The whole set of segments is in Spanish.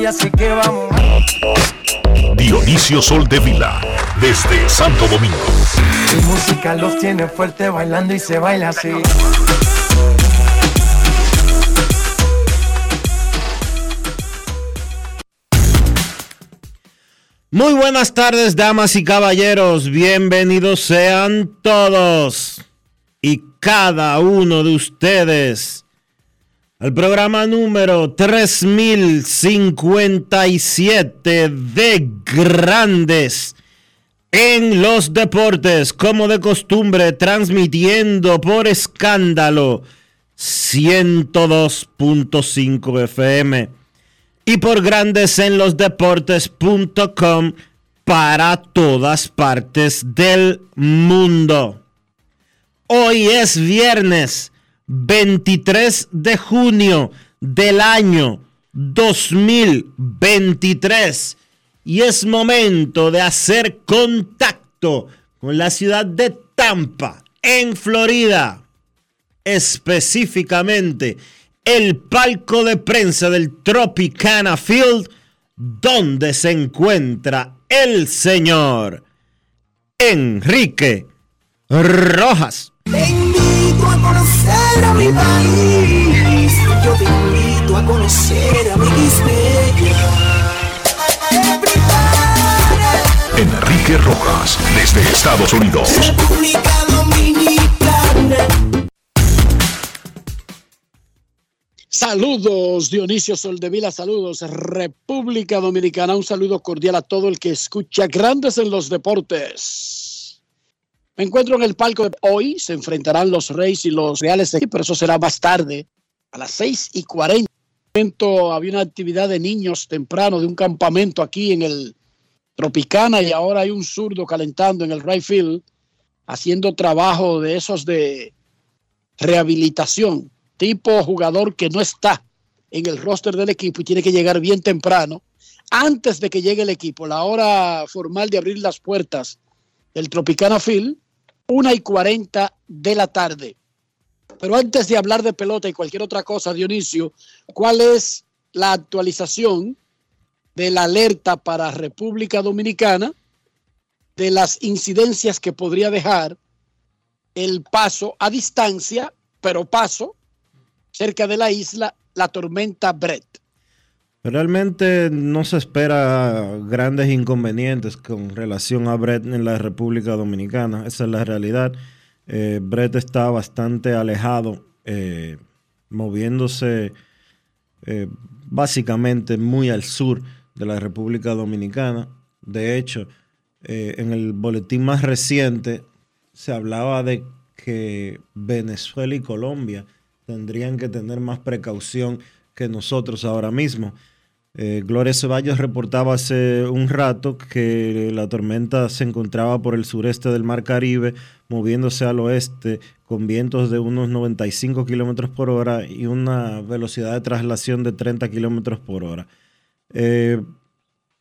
Nadie, así que vamos. Dionisio Sol de Vila, desde Santo Domingo. Mi música los tiene fuerte bailando y se baila así. Muy buenas tardes, damas y caballeros. Bienvenidos sean todos y cada uno de ustedes al programa número 3057 de Grandes en los Deportes, como de costumbre, transmitiendo por escándalo 102.5 FM y por grandes en los deportes.com para todas partes del mundo. Hoy es viernes 23 de junio del año 2023 y es momento de hacer contacto con la ciudad de Tampa, en Florida, específicamente el palco de prensa del Tropicana Field, donde se encuentra el señor Enrique Rojas. A mi país. Yo te invito a conocer a mi Enrique Rojas, desde Estados Unidos. República Dominicana. Saludos, Dionisio Soldevila, saludos, República Dominicana, un saludo cordial a todo el que escucha Grandes en los Deportes. Me encuentro en el palco de hoy, se enfrentarán los Reyes y los Reales, pero eso será más tarde, a las 6 y 40. momento Había una actividad de niños temprano de un campamento aquí en el Tropicana y ahora hay un zurdo calentando en el right field, haciendo trabajo de esos de rehabilitación tipo jugador que no está en el roster del equipo y tiene que llegar bien temprano, antes de que llegue el equipo, la hora formal de abrir las puertas del Tropicana Field, una y 40 de la tarde. Pero antes de hablar de pelota y cualquier otra cosa, Dionisio, ¿cuál es la actualización de la alerta para República Dominicana de las incidencias que podría dejar el paso a distancia, pero paso cerca de la isla, la tormenta Brett. Realmente no se espera grandes inconvenientes con relación a Brett en la República Dominicana. Esa es la realidad. Eh, Brett está bastante alejado, eh, moviéndose eh, básicamente muy al sur de la República Dominicana. De hecho, eh, en el boletín más reciente se hablaba de que Venezuela y Colombia tendrían que tener más precaución nosotros ahora mismo. Eh, Gloria Ceballos reportaba hace un rato que la tormenta se encontraba por el sureste del Mar Caribe, moviéndose al oeste con vientos de unos 95 kilómetros por hora y una velocidad de traslación de 30 kilómetros por hora. Eh,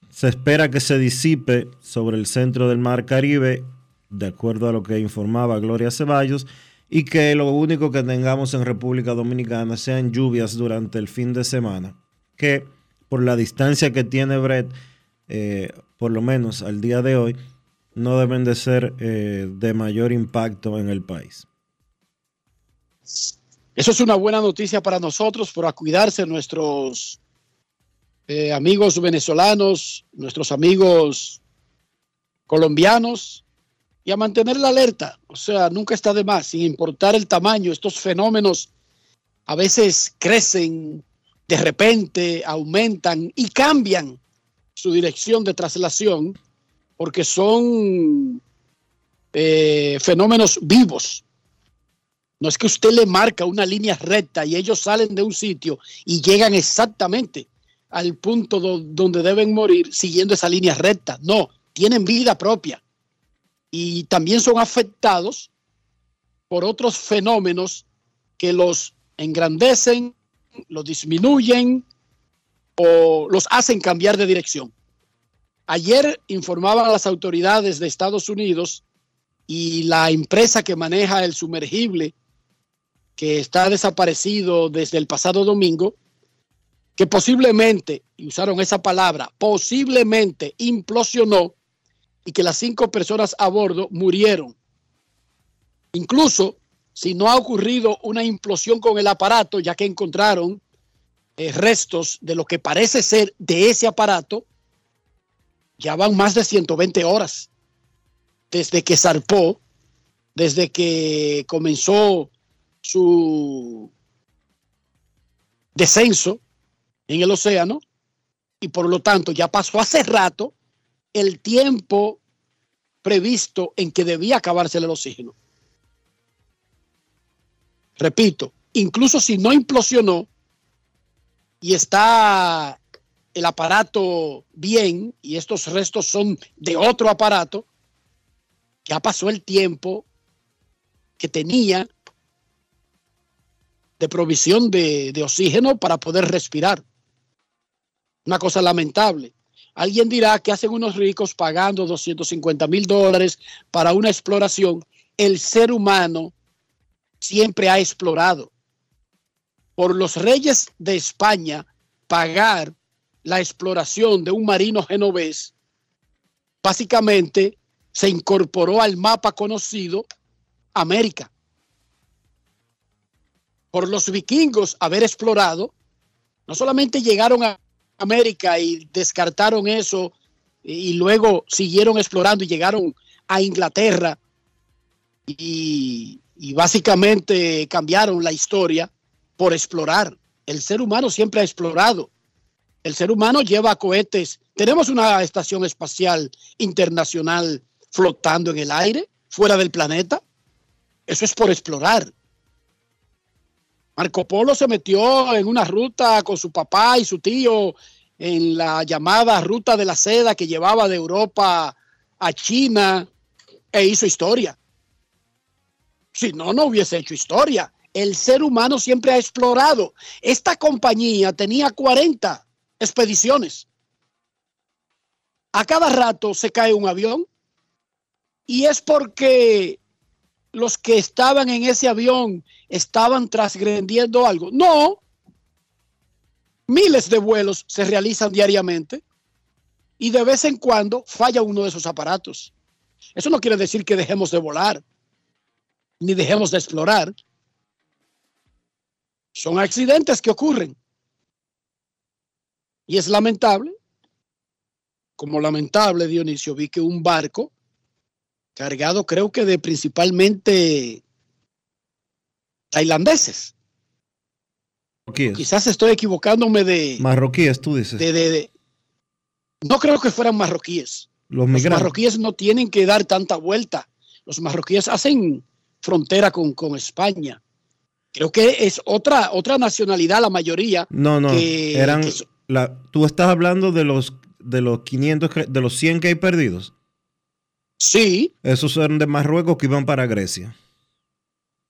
se espera que se disipe sobre el centro del Mar Caribe, de acuerdo a lo que informaba Gloria Ceballos, y que lo único que tengamos en República Dominicana sean lluvias durante el fin de semana, que por la distancia que tiene Brett, eh, por lo menos al día de hoy, no deben de ser eh, de mayor impacto en el país. Eso es una buena noticia para nosotros, para cuidarse nuestros eh, amigos venezolanos, nuestros amigos colombianos y a mantener la alerta. O sea, nunca está de más, sin importar el tamaño. Estos fenómenos a veces crecen de repente, aumentan y cambian su dirección de traslación porque son eh, fenómenos vivos. No es que usted le marca una línea recta y ellos salen de un sitio y llegan exactamente al punto donde deben morir siguiendo esa línea recta. No, tienen vida propia y también son afectados por otros fenómenos que los engrandecen, los disminuyen o los hacen cambiar de dirección. Ayer informaban las autoridades de Estados Unidos y la empresa que maneja el sumergible que está desaparecido desde el pasado domingo, que posiblemente, y usaron esa palabra, posiblemente implosionó y que las cinco personas a bordo murieron. Incluso si no ha ocurrido una implosión con el aparato, ya que encontraron eh, restos de lo que parece ser de ese aparato, ya van más de 120 horas desde que zarpó, desde que comenzó su descenso en el océano y por lo tanto ya pasó hace rato el tiempo previsto en que debía acabarse el oxígeno. Repito, incluso si no implosionó y está el aparato bien y estos restos son de otro aparato, ya pasó el tiempo que tenía de provisión de, de oxígeno para poder respirar. Una cosa lamentable. Alguien dirá que hacen unos ricos pagando 250 mil dólares para una exploración. El ser humano siempre ha explorado. Por los reyes de España, pagar la exploración de un marino genovés, básicamente se incorporó al mapa conocido América. Por los vikingos haber explorado, no solamente llegaron a América y descartaron eso y luego siguieron explorando y llegaron a Inglaterra y, básicamente cambiaron la historia por explorar. El ser humano siempre ha explorado. El ser humano lleva cohetes. Tenemos una estación espacial internacional flotando en el aire, fuera del planeta. Eso es por explorar. Marco Polo se metió en una ruta con su papá y su tío en la llamada ruta de la seda que llevaba de Europa a China e hizo historia. Si no, no hubiese hecho historia. El ser humano siempre ha explorado. Esta compañía tenía 40 expediciones. A cada rato se cae un avión y es porque los que estaban en ese avión estaban transgrediendo algo. No, miles de vuelos se realizan diariamente y de vez en cuando falla uno de esos aparatos. Eso no quiere decir que dejemos de volar ni dejemos de explorar. Son accidentes que ocurren. Y es lamentable, como lamentable, Dionisio, vi que un barco cargado creo que de principalmente tailandeses. Quizás estoy equivocándome de... Marroquíes, tú dices. De, no creo que fueran marroquíes. Los, marroquíes no tienen que dar tanta vuelta. Los marroquíes hacen frontera con, España. Creo que es otra, otra nacionalidad, la mayoría. No, no. eran, la, tú estás hablando de los, de los 500, de los 100 que hay perdidos. Sí. Esos eran de Marruecos que iban para Grecia.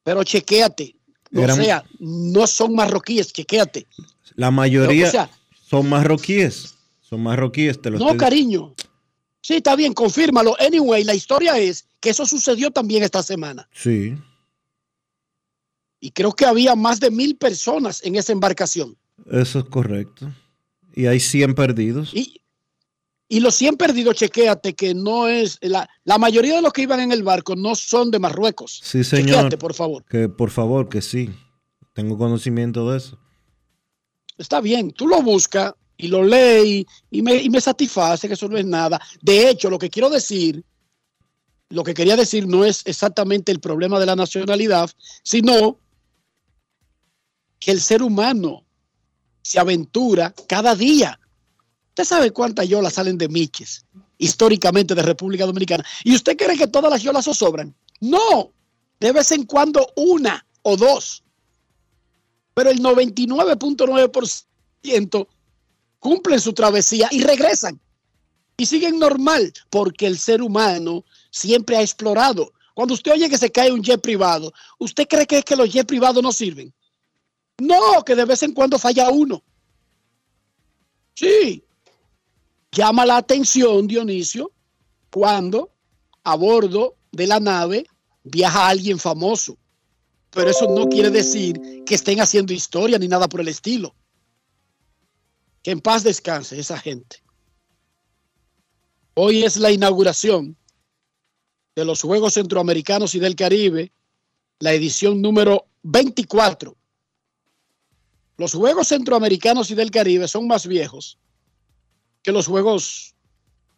Pero chequéate. o sea, no son marroquíes, chequéate. La mayoría son marroquíes. Son marroquíes, te lo No, cariño. Sí, está bien, confírmalo. Anyway, la historia es que eso sucedió también esta semana. Sí. Y creo que había más de mil personas en esa embarcación. Eso es correcto. Y hay 100 perdidos. Y, y los 100 perdidos, chequéate que no es. La, la, mayoría de los que iban en el barco no son de Marruecos. Sí, señor. Chequéate, por favor. Que por favor, que sí. tengo conocimiento de eso. Está bien, tú lo buscas y lo lees y me, y me satisface que eso no es nada. De hecho, lo que quiero decir, lo que quería decir no es exactamente el problema de la nacionalidad, sino que el ser humano se aventura cada día. Usted sabe cuántas yolas salen de Miches, históricamente de República Dominicana. ¿Y usted cree que todas las yolas sobran? No, de vez en cuando una o dos. Pero el 99.9% cumplen su travesía y regresan. Y siguen normal, porque el ser humano siempre ha explorado. Cuando usted oye que se cae un jet privado, ¿usted cree que es que los jets privados no sirven? No, que de vez en cuando falla uno. Sí. Llama la atención, Dionisio, cuando a bordo de la nave viaja alguien famoso. Pero eso no quiere decir que estén haciendo historia ni nada por el estilo. Que en paz descanse esa gente. Hoy es la inauguración de los Juegos Centroamericanos y del Caribe, la edición número 24. Los Juegos Centroamericanos y del Caribe son más viejos que los Juegos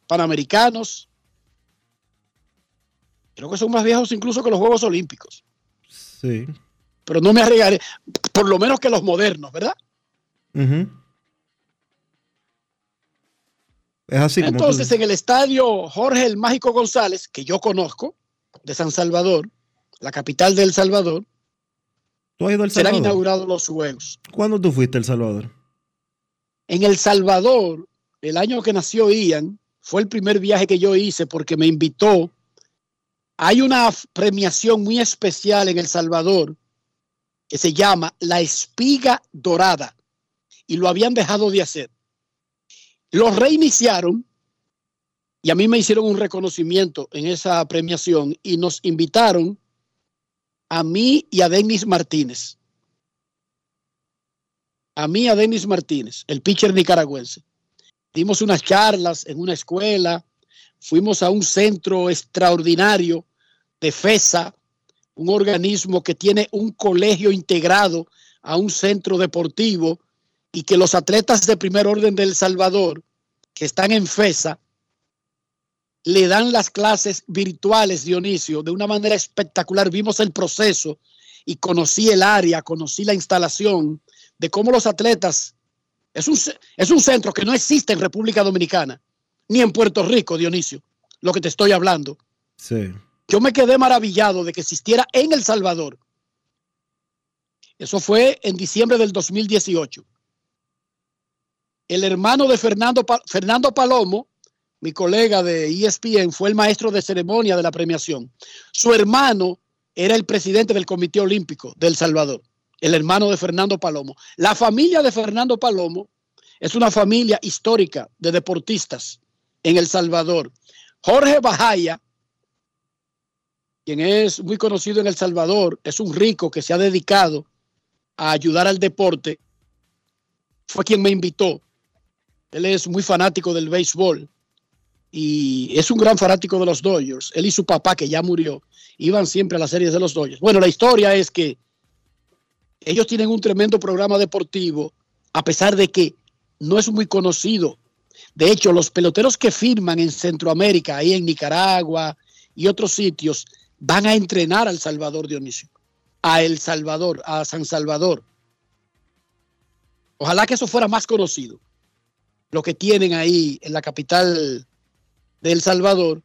Panamericanos. Creo que son más viejos incluso que los Juegos Olímpicos. Sí. Pero no me arriesgaré, por lo menos que los modernos, ¿verdad? Es así Entonces, en el estadio Jorge el Mágico González, que yo conozco, de San Salvador, la capital de El Salvador, ¿Tú has ido El serán Salvador? inaugurados los Juegos. ¿Cuándo tú fuiste a El Salvador? En El Salvador, el año que nació Ian, fue el primer viaje que yo hice porque me invitó. Hay una premiación muy especial en El Salvador que se llama La Espiga Dorada y lo habían dejado de hacer. Lo reiniciaron y a mí me hicieron un reconocimiento en esa premiación y nos invitaron a mí y a Denis Martínez a mí, a Denis Martínez, el pitcher nicaragüense. Dimos unas charlas en una escuela, fuimos a un centro extraordinario de FESA, un organismo que tiene un colegio integrado a un centro deportivo y que los atletas de primer orden de El Salvador que están en FESA le dan las clases virtuales, Dionisio, de una manera espectacular. Vimos el proceso y conocí el área, conocí la instalación de cómo los atletas, es un, es un centro que no existe en República Dominicana, ni en Puerto Rico, Dionisio, lo que te estoy hablando. Sí. Yo me quedé maravillado de que existiera en El Salvador. Eso fue en diciembre del 2018. El hermano de Fernando, Pa- Fernando Palomo, mi colega de ESPN, fue el maestro de ceremonia de la premiación. Su hermano era el presidente del Comité Olímpico de El Salvador, el hermano de Fernando Palomo. La familia de Fernando Palomo es una familia histórica de deportistas en El Salvador. Jorge Bajaya, quien es muy conocido en El Salvador, es un rico que se ha dedicado a ayudar al deporte, fue quien me invitó. Él es muy fanático del béisbol y es un gran fanático de los Dodgers. Él y su papá, que ya murió, iban siempre a las series de los Dodgers. Bueno, la historia es que ellos tienen un tremendo programa deportivo, a pesar de que no es muy conocido. De hecho, los peloteros que firman en Centroamérica, ahí en Nicaragua y otros sitios, van a entrenar al Salvador Dionisio, a El Salvador, a San Salvador. Ojalá que eso fuera más conocido, lo que tienen ahí en la capital de El Salvador.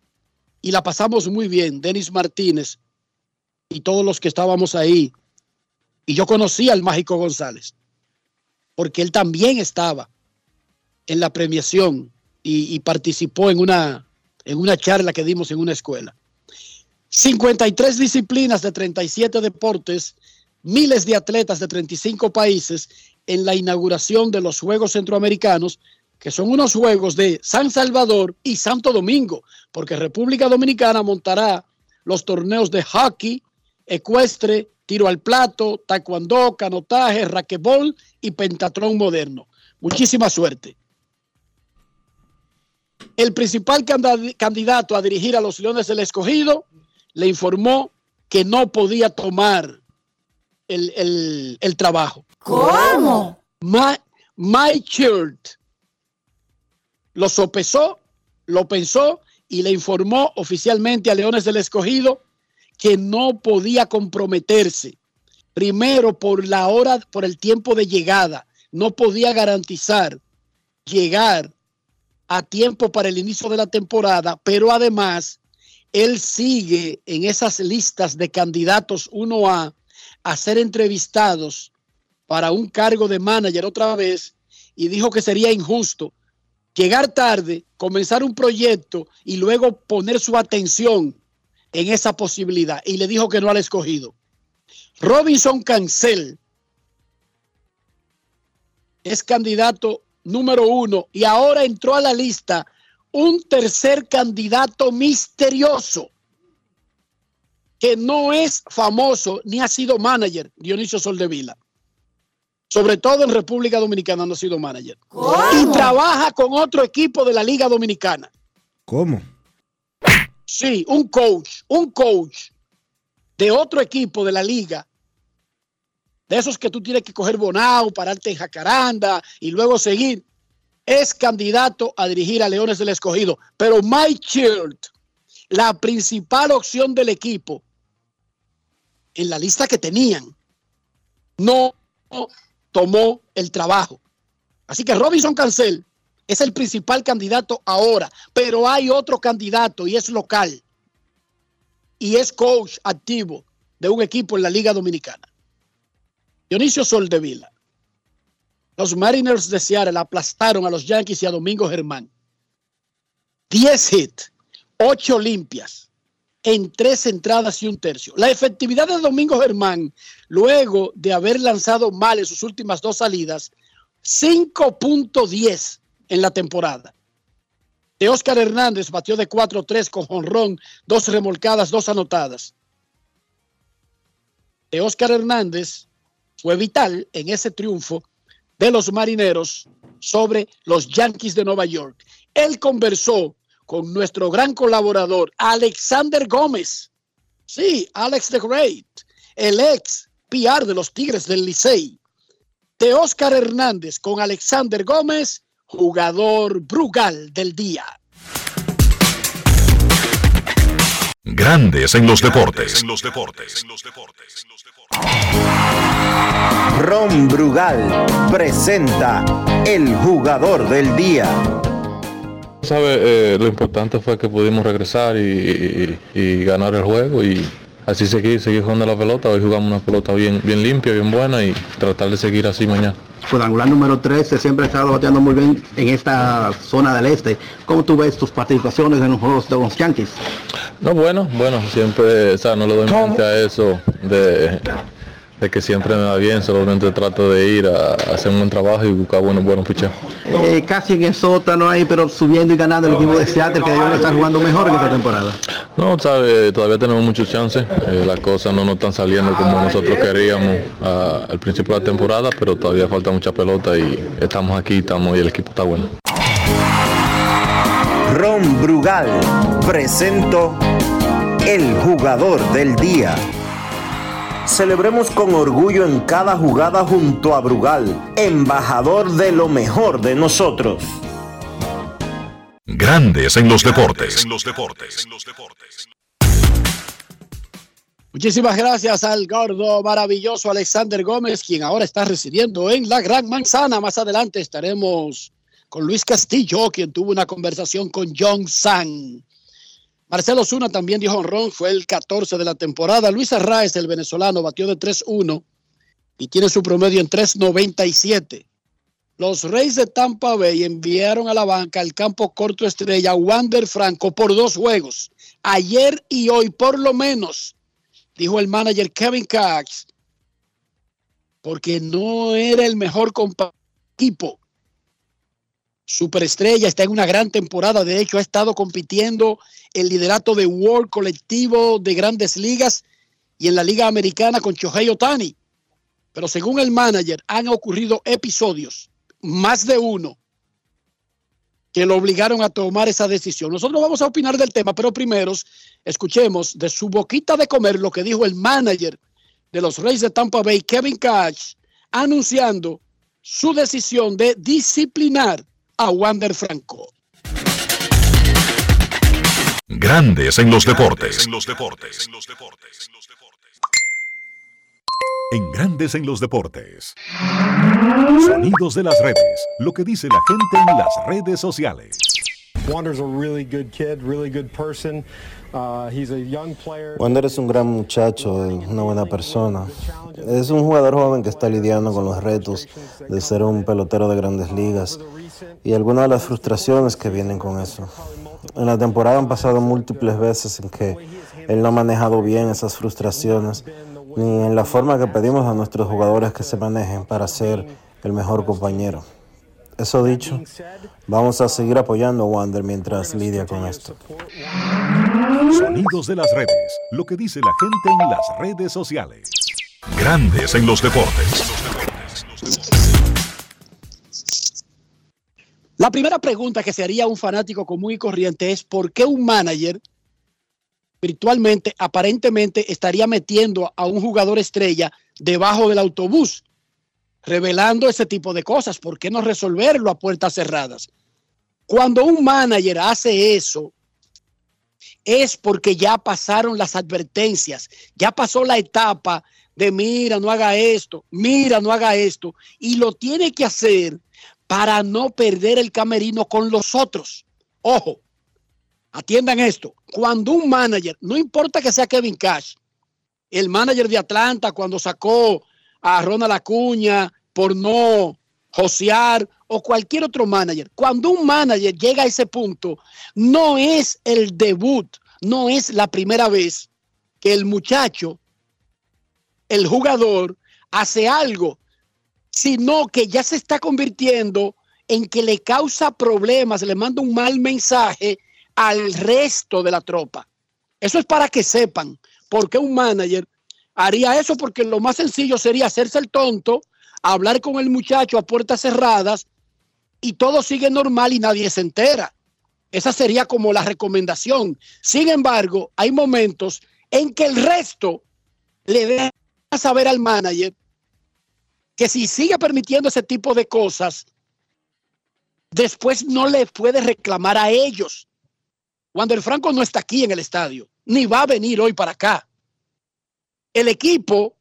Y la pasamos muy bien, Denis Martínez y todos los que estábamos ahí. Y yo conocí al Mágico González, porque él también estaba en la premiación y, y participó en una, en una charla que dimos en una escuela. 53 disciplinas de 37 deportes, miles de atletas de 35 países en la inauguración de los Juegos Centroamericanos, que son unos Juegos de San Salvador y Santo Domingo, porque República Dominicana montará los torneos de hockey, ecuestre, tiro al plato, taekwondo, canotaje, raquetbol y pentatlón moderno. Muchísima suerte. El principal candidato a dirigir a los Leones del Escogido le informó que no podía tomar el, el- el trabajo. ¿Cómo? My, My Shirt lo sopesó, lo pensó y le informó oficialmente a Leones del Escogido que no podía comprometerse. Primero, por la hora, por el tiempo de llegada, no podía garantizar llegar a tiempo para el inicio de la temporada, pero además él sigue en esas listas de candidatos 1A a ser entrevistados para un cargo de manager otra vez y dijo que sería injusto llegar tarde, comenzar un proyecto y luego poner su atención en esa posibilidad. Y le dijo que no al escogido. Robinson Cancel es candidato número uno y ahora entró a la lista un tercer candidato misterioso que no es famoso ni ha sido manager, Dionisio Soldevila. Sobre todo en República Dominicana no ha sido manager. Y trabaja con otro equipo de la Liga Dominicana. ¿Cómo? Sí, un coach, un coach de otro equipo de la liga. De esos que tú tienes que coger bonao, pararte en jacaranda y luego seguir. Es candidato a dirigir a Leones del Escogido. Pero Mike Shirt, la principal opción del equipo, en la lista que tenían, no tomó el trabajo. Así que Robinson Cancel es el principal candidato ahora, pero hay otro candidato y es local. Y es coach activo de un equipo en la Liga Dominicana. Dionisio Soldevila. Los Mariners de Seattle aplastaron a los Yankees y a Domingo Germán. 10 hits, 8 limpias en tres entradas y un tercio. La efectividad de Domingo Germán, luego de haber lanzado mal en sus últimas dos salidas, 5.10 en la temporada. De Oscar Hernández batió de 4-3 con jonrón, dos remolcadas, dos anotadas. De Oscar Hernández fue vital en ese triunfo de los marineros sobre los Yankees de Nueva York. Él conversó con nuestro gran colaborador, Alexander Gómez. Sí, Alex the Great, el ex PR de los Tigres del Licey. De Oscar Hernández con Alexander Gómez, jugador Brugal del día. Grandes en los deportes. Ron Brugal presenta el jugador del día. Sabe, eh, lo importante fue que pudimos regresar y, y- y ganar el juego y así seguir, seguir jugando la pelota. Hoy jugamos una pelota bien, bien limpia, bien buena y tratar de seguir así mañana. Cuadrangular número 13 siempre ha estado bateando muy bien en esta zona del este. ¿Cómo tú ves tus participaciones en los juegos de los Yankees? No, bueno, bueno, siempre, o sea, no le doy mente a eso de, de que siempre me va bien, solamente trato de ir a, a hacer un buen trabajo y buscar buenos, buenos picheos. Eh, casi en el sótano ahí, pero subiendo y ganando el equipo de Seattle que debe estar jugando mejor en esta temporada. No, sabe, todavía tenemos muchos chances. eh, las cosas no nos están saliendo como nosotros queríamos ah, al principio de la temporada, pero todavía falta mucha pelota y estamos aquí, estamos y el equipo está bueno. Ron Brugal presento el jugador del día. Celebremos con orgullo en cada jugada junto a Brugal, embajador de lo mejor de nosotros. Grandes en los deportes. Muchísimas gracias al gordo maravilloso Alexander Gómez, quien ahora está residiendo en la Gran Manzana. Más adelante estaremos con Luis Castillo, quien tuvo una conversación con John San. Marcelo Zuna también dio honrón, fue el 14 de la temporada. Luis Arraez, el venezolano, batió de 3-1 y tiene su promedio en 3.97. Los Reyes de Tampa Bay enviaron a la banca al campo corto estrella Wander Franco por dos juegos, ayer y hoy por lo menos, dijo el manager Kevin Cox, porque no era el mejor equipo. Superestrella está en una gran temporada, de hecho ha estado compitiendo el liderato de World colectivo de grandes ligas y en la liga americana con Shohei Otani. Pero según el manager han ocurrido episodios, más de uno, que lo obligaron a tomar esa decisión. Nosotros vamos a opinar del tema, pero primero escuchemos de su boquita de comer lo que dijo el manager de los Reyes de Tampa Bay, Kevin Cash, anunciando su decisión de disciplinar a Wander Franco. Grandes en los deportes. En Grandes en los deportes. Sonidos de las redes. Lo que dice la gente en las redes sociales. Wander's a really good kid, really good person. He's a young player. Wander es un gran muchacho, una buena persona. Es un jugador joven que está lidiando con los retos de ser un pelotero de grandes ligas y algunas de las frustraciones que vienen con eso. En la temporada han pasado múltiples veces en que él no ha manejado bien esas frustraciones, ni en la forma que pedimos a nuestros jugadores que se manejen para ser el mejor compañero. Eso dicho, vamos a seguir apoyando a Wander mientras lidia con esto. Sonidos de las redes. Lo que dice la gente en las redes sociales. Grandes en los deportes. La primera pregunta que se haría un fanático común y corriente es ¿por qué un manager virtualmente, aparentemente, estaría metiendo a un jugador estrella debajo del autobús? revelando ese tipo de cosas. ¿Por qué no resolverlo a puertas cerradas? Cuando un manager hace eso, es porque ya pasaron las advertencias, ya pasó la etapa de mira, no haga esto, mira, no haga esto, y lo tiene que hacer para no perder el camerino con los otros. Ojo, atiendan esto, cuando un manager, no importa que sea Kevin Cash, el manager de Atlanta cuando sacó a Ronald Acuña por no josear o cualquier otro manager. Cuando un manager llega a ese punto, no es el debut, no es la primera vez que el muchacho, el jugador, hace algo, sino que ya se está convirtiendo en que le causa problemas, le manda un mal mensaje al resto de la tropa. Eso es para que sepan por qué un manager haría eso, porque lo más sencillo sería hacerse el tonto, hablar con el muchacho a puertas cerradas y todo sigue normal y nadie se entera. Esa sería como la recomendación. Sin embargo, hay momentos en que el resto le deja saber al manager que si sigue permitiendo ese tipo de cosas, después no le puede reclamar a ellos. Wander Franco no está aquí en el estadio, ni va a venir hoy para acá el equipo,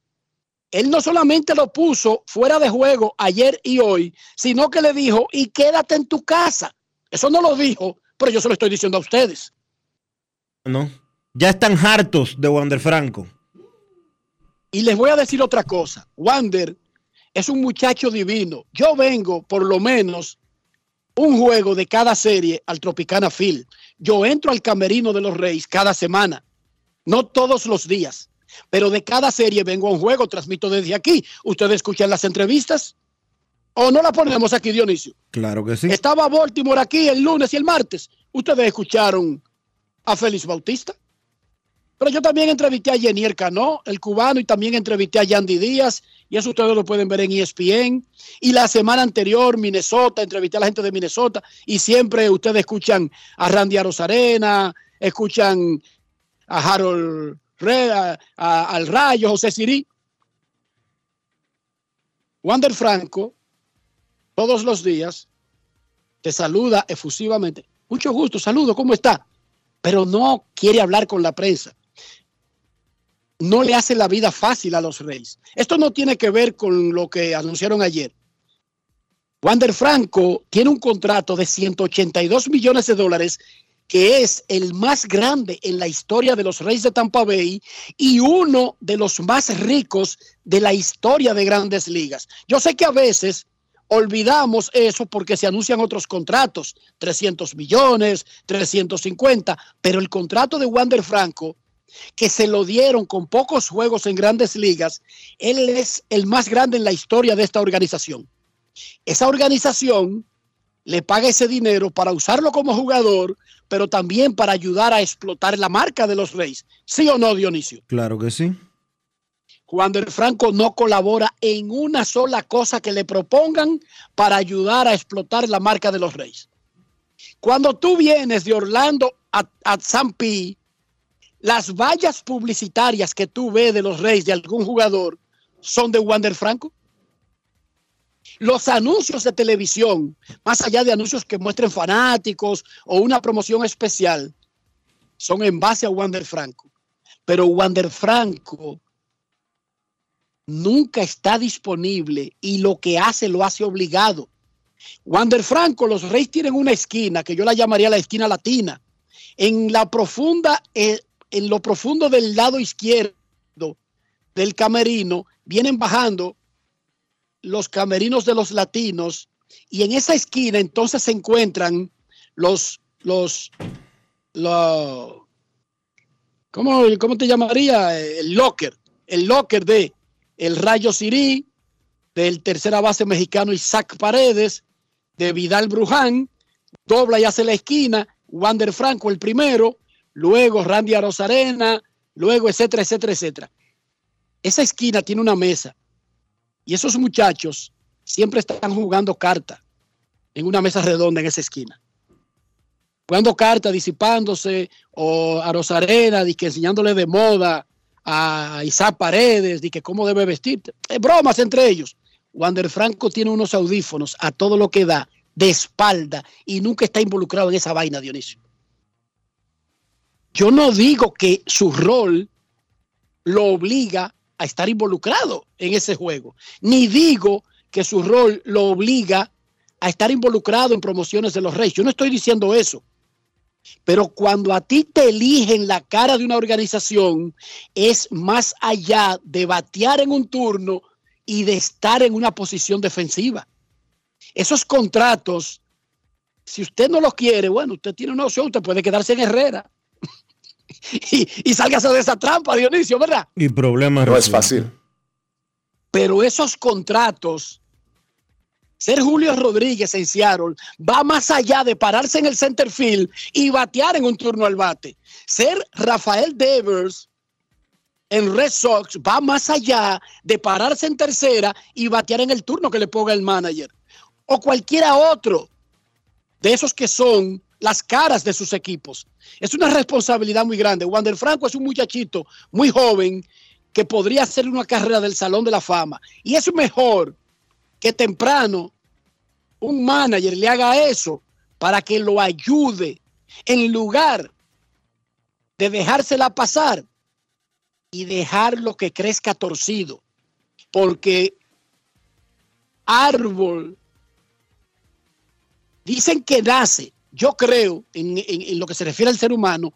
él no solamente lo puso fuera de juego ayer y hoy, sino que le dijo, y quédate en tu casa. Eso no lo dijo, pero yo se lo estoy diciendo a ustedes. No, ya están hartos de Wander Franco. Y les voy a decir otra cosa. Wander es un muchacho divino. Yo vengo por lo menos un juego de cada serie al Tropicana Field. Yo entro al camerino de los Reyes cada semana, no todos los días. Pero de cada serie vengo a un juego, transmito desde aquí. ¿Ustedes escuchan las entrevistas? ¿O no la ponemos aquí, Dionisio? Claro que sí. Estaba Baltimore aquí el lunes y el martes. Ustedes escucharon a Félix Bautista. Pero yo también entrevisté a Jenier Cano, el cubano, y también entrevisté a Yandy Díaz, y eso ustedes lo pueden ver en ESPN. Y la semana anterior, Minnesota, entrevisté a la gente de Minnesota, y siempre ustedes escuchan a Randy Arozarena, escuchan a Harold al Rayo, José Sirí. Wander Franco, todos los días, te saluda efusivamente. Mucho gusto, saludo, ¿cómo está? Pero no quiere hablar con la prensa. No le hace la vida fácil a los Reyes. Esto no tiene que ver con lo que anunciaron ayer. Wander Franco tiene un contrato de 182 millones de dólares que es el más grande en la historia de los Reyes de Tampa Bay y uno de los más ricos de la historia de grandes ligas. Yo sé que a veces olvidamos eso porque se anuncian otros contratos, 300 millones, 350, pero el contrato de Wander Franco, que se lo dieron con pocos juegos en grandes ligas, él es el más grande en la historia de esta organización. Esa organización le paga ese dinero para usarlo como jugador, pero también para ayudar a explotar la marca de los Reyes. ¿Sí o no, Dionisio? Claro que sí. Juan del Franco no colabora en una sola cosa que le propongan para ayudar a explotar la marca de los Reyes. Cuando tú vienes de Orlando a, a San Las vallas publicitarias que tú ves de los Reyes de algún jugador son de Wander Franco. Los anuncios de televisión, más allá de anuncios que muestren fanáticos o una promoción especial, son en base a Wander Franco. Pero Wander Franco nunca está disponible y lo que hace lo hace obligado. Wander Franco, los Reyes tienen una esquina que yo la llamaría la esquina latina. En la profunda, eh, en lo profundo del lado izquierdo del camerino, vienen bajando los camerinos de los latinos y en esa esquina entonces se encuentran los, los, los ¿cómo, ¿cómo te llamaría? El locker, el locker de el Rayo Sirí, del tercera base mexicano Isaac Paredes, de Vidal Bruján, dobla y hace la esquina, Wander Franco el primero, luego Randy Arozarena, luego etcétera, etcétera, etcétera. Esa esquina tiene una mesa y esos muchachos siempre están jugando carta en una mesa redonda en esa esquina. Jugando carta, disipándose, o a Rosarena, enseñándole de moda a Isaac Paredes, de que cómo debe vestirte. bromas entre ellos. Wander Franco tiene unos audífonos a todo lo que da, de espalda, y nunca está involucrado en esa vaina, Dionisio. Yo no digo que su rol lo obliga a estar involucrado en ese juego, ni digo que su rol lo obliga a estar involucrado en promociones de los Reyes. Yo no estoy diciendo eso. Pero cuando a ti te eligen la cara de una organización, es más allá de batear en un turno y de estar en una posición defensiva. Esos contratos, si usted no los quiere, bueno, usted tiene una opción, usted puede quedarse en Herrera. y, y sálgase de esa trampa, Dionisio, ¿verdad? Y problemas. No es fácil. Pero esos contratos ser Julio Rodríguez en Seattle va más allá de pararse en el center field y batear en un turno al bate. Ser Rafael Devers en Red Sox va más allá de pararse en tercera y batear en el turno que le ponga el manager. O cualquiera otro de esos que son las caras de sus equipos. Es una responsabilidad muy grande. Wander Franco es un muchachito muy joven que podría hacer una carrera del Salón de la Fama. Y es mejor que temprano un manager le haga eso para que lo ayude en lugar de dejársela pasar y dejarlo que crezca torcido. Porque árbol, dicen que nace, yo creo, en, lo que se refiere al ser humano,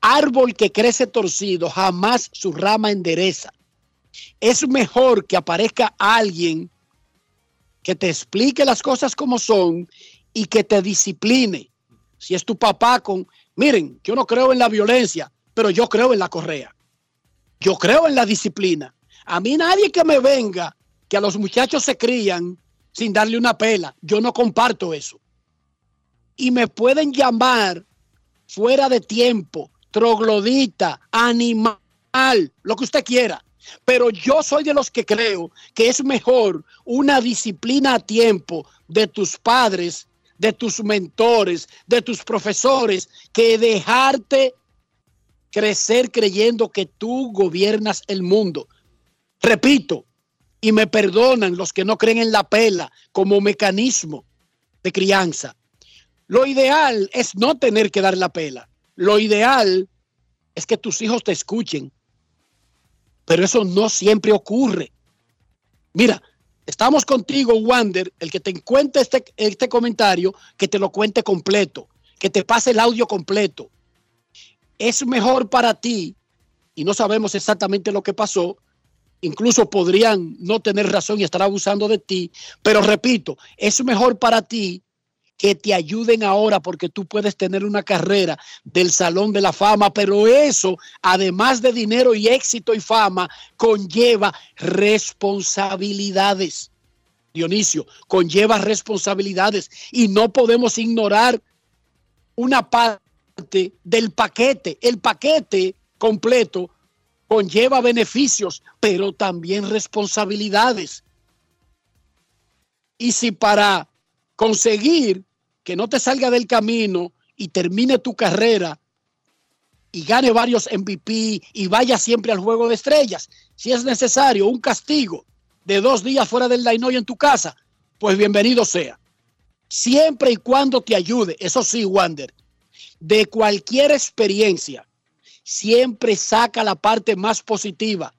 árbol que crece torcido, jamás su rama endereza. Es mejor que aparezca alguien que te explique las cosas como son y que te discipline. Si es tu papá con, miren, yo no creo en la violencia, pero yo creo en la correa. Yo creo en la disciplina. A mí nadie que me venga que a los muchachos se crían sin darle una pela. Yo no comparto eso. Y me pueden llamar fuera de tiempo, troglodita, animal, lo que usted quiera. Pero yo soy de los que creo que es mejor una disciplina a tiempo de tus padres, de tus mentores, de tus profesores, que dejarte crecer creyendo que tú gobiernas el mundo. Repito, y me perdonan los que no creen en la pela como mecanismo de crianza. Lo ideal es no tener que dar la pela. Lo ideal es que tus hijos te escuchen, pero eso no siempre ocurre. Mira, estamos contigo, Wander, el que te cuente este, este comentario, que te lo cuente completo, que te pase el audio completo. Es mejor para ti, y no sabemos exactamente lo que pasó, incluso podrían no tener razón y estar abusando de ti, pero repito, es mejor para ti que te ayuden ahora porque tú puedes tener una carrera del Salón de la Fama, pero eso, además de dinero y éxito y fama, conlleva responsabilidades. Dionisio, conlleva responsabilidades y no podemos ignorar una parte del paquete. El paquete completo conlleva beneficios, pero también responsabilidades. Y si para conseguir que no te salga del camino y termine tu carrera y gane varios MVP y vaya siempre al juego de estrellas. Si es necesario un castigo de dos días fuera del Dainoy en tu casa, pues bienvenido sea. Siempre y cuando te ayude, eso sí, Wander, de cualquier experiencia, siempre saca la parte más positiva,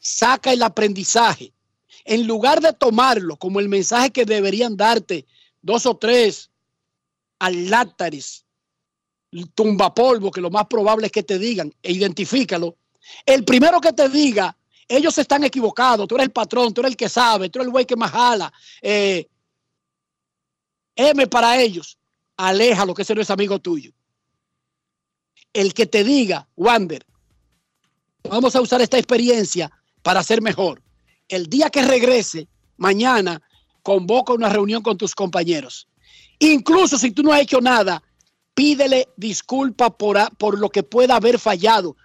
saca el aprendizaje. En lugar de tomarlo como el mensaje que deberían darte dos o tres alátares, polvo, que lo más probable es que te digan, e identifícalo. El primero que te diga, ellos están equivocados, tú eres el patrón, tú eres el que sabe, tú eres el güey que más jala. Eh, M para ellos, lo que ese no es amigo tuyo. El que te diga, Wander, vamos a usar esta experiencia para ser mejor. El día que regrese, mañana, convoca una reunión con tus compañeros. Incluso si tú no has hecho nada, pídele disculpa por, por lo que pueda haber fallado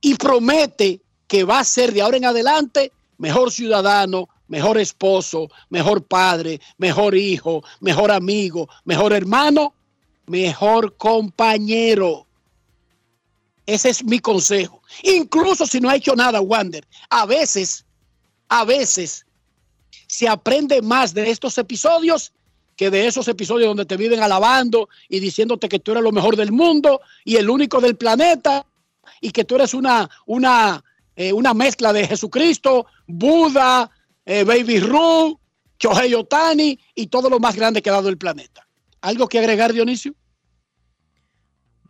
y promete que va a ser de ahora en adelante mejor ciudadano, mejor esposo, mejor padre, mejor hijo, mejor amigo, mejor hermano, mejor compañero. Ese es mi consejo. Incluso si no ha hecho nada, Wander, a veces, a veces se aprende más de estos episodios que de esos episodios donde te viven alabando y diciéndote que tú eres lo mejor del mundo y el único del planeta y que tú eres una, una, eh, una mezcla de Jesucristo, Buda, eh, Baby Ru, Chohei Otani y todo lo más grande que ha dado el planeta. ¿Algo que agregar, Dionisio?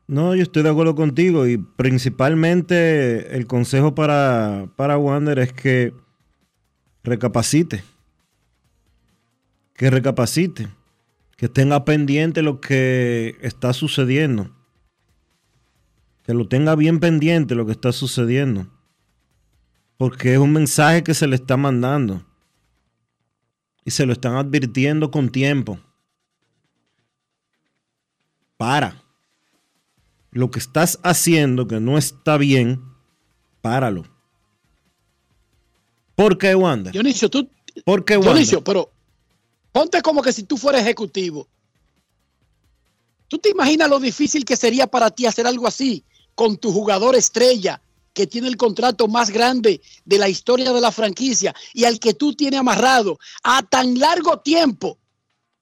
No, yo estoy de acuerdo contigo y principalmente el consejo para, para Wander es que recapacite. Que recapacite. Que tenga pendiente lo que está sucediendo. Que lo tenga bien pendiente lo que está sucediendo. Porque es un mensaje que se le está mandando. Y se lo están advirtiendo con tiempo. Para lo que estás haciendo que no está bien, páralo. ¿Por qué, Wanda? Dionisio, tú. ¿Por qué, Wanda? Dionisio, pero ponte como que si tú fueras ejecutivo. ¿Tú te imaginas lo difícil que sería para ti hacer algo así con tu jugador estrella que tiene el contrato más grande de la historia de la franquicia y al que tú tienes amarrado a tan largo tiempo?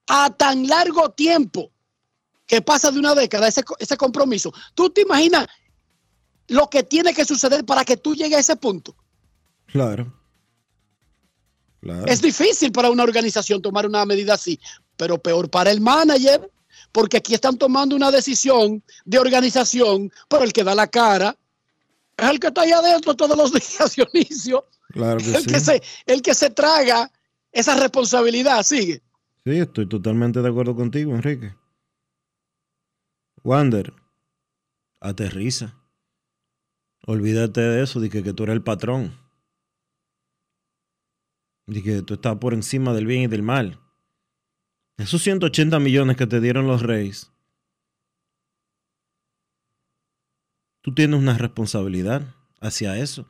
A tan largo tiempo que pasa de una década ese, ese compromiso. ¿Tú te imaginas lo que tiene que suceder para que tú llegues a ese punto? Claro. Es difícil para una organización tomar una medida así, pero peor para el manager, porque aquí están tomando una decisión de organización, pero el que da la cara es el que está ahí adentro todos los días, Dionisio. Claro que el, sí. que se, el que se traga esa responsabilidad, sigue. Sí, estoy totalmente de acuerdo contigo, Enrique. Wander, aterriza. Olvídate de eso, de que, que tú eres el patrón. De que tú estás por encima del bien y del mal. Esos 180 millones que te dieron los Reyes, tú tienes una responsabilidad hacia eso.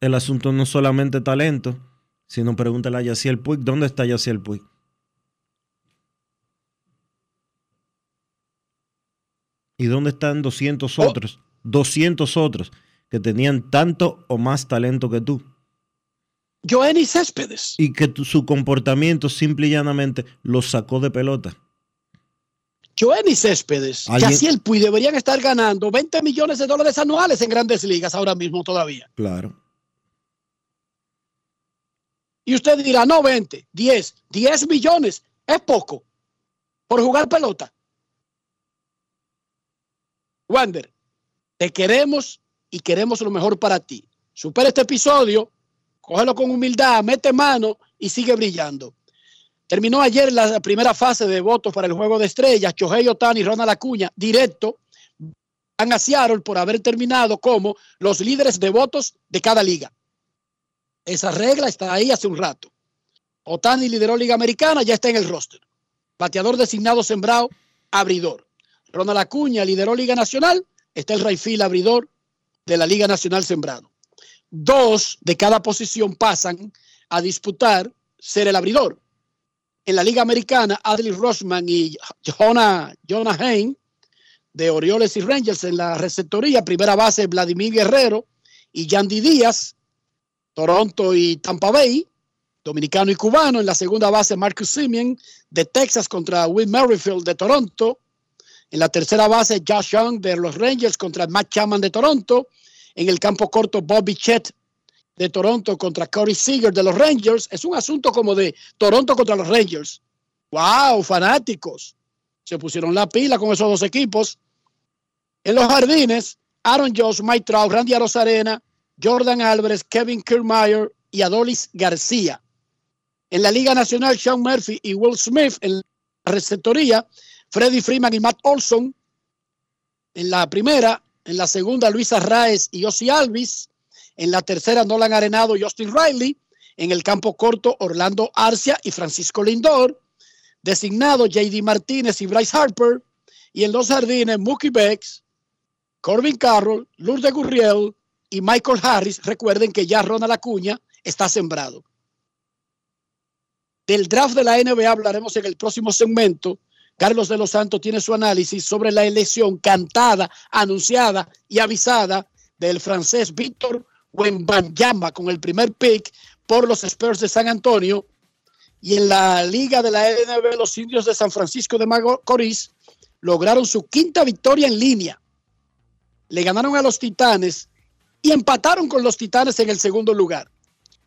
El asunto no es solamente talento, sino pregúntale a Yaciel Puig, ¿dónde está Yaciel Puig? ¿Y dónde están 200 otros? 200 otros que tenían tanto o más talento que tú. Joenny Céspedes. Y que tu, su comportamiento simple y llanamente los sacó de pelota. Joenny Céspedes, ¿Alguien? Yaciel Puy deberían estar ganando 20 millones de dólares anuales en grandes ligas ahora mismo todavía. Claro. Y usted dirá, no 20, 10, 10 millones, es poco por jugar pelota. Wander, te queremos y queremos lo mejor para ti. Supera este episodio, cógelo con humildad, mete mano y sigue brillando. Terminó ayer la primera fase de votos para el juego de estrellas. Chohei Otani y Ronald Acuña, directo, van a Seattle por haber terminado como los líderes de votos de cada liga. Esa regla está ahí hace un rato. Otani lideró Liga Americana, ya está en el roster. Bateador designado sembrado, abridor. Ronald Acuña lideró Liga Nacional, está el Rayfield abridor de la Liga Nacional sembrado. Dos de cada posición pasan a disputar ser el abridor. En la Liga Americana, Adley Rosman y Jonah, Jonah Hain de Orioles y Rangers en la receptoría. Primera base, Vladimir Guerrero y Yandy Díaz. Toronto y Tampa Bay, dominicano y cubano. En la segunda base, Marcus Simeon de Texas contra Will Merrifield de Toronto. En la tercera base, Josh Young de los Rangers contra Matt Chapman de Toronto. En el campo corto, Bobby Chet de Toronto contra Corey Seager de los Rangers. Es un asunto como de Toronto contra los Rangers. ¡Wow! Fanáticos. Se pusieron la pila con esos dos equipos. En los jardines, Aaron Josh, Mike Trout, Randy Arozarena, Jordan Álvarez, Kevin Kiermaier y Adolis García. En la Liga Nacional, Sean Murphy y Will Smith en la receptoría, Freddie Freeman y Matt Olson. En la primera, en la segunda, Luis Arraez y Ozzy Alvis. En la tercera, Nolan Arenado y Austin Riley. En el campo corto, Orlando Arcia y Francisco Lindor. Designado, JD Martínez y Bryce Harper. Y en los jardines, Mookie Becks, Corbin Carroll, Lourdes Gurriel y Michael Harris. Recuerden que ya Ronald Acuña está sembrado. Del draft de la NBA hablaremos en el próximo segmento. Carlos de los Santos tiene su análisis sobre la elección cantada, anunciada y avisada del francés Víctor Wembanyama con el primer pick por los Spurs de San Antonio. Y en la liga de la NBA, los indios de San Francisco de Macorís lograron su quinta victoria en línea. Le ganaron a los Titanes y empataron con los Titanes en el segundo lugar.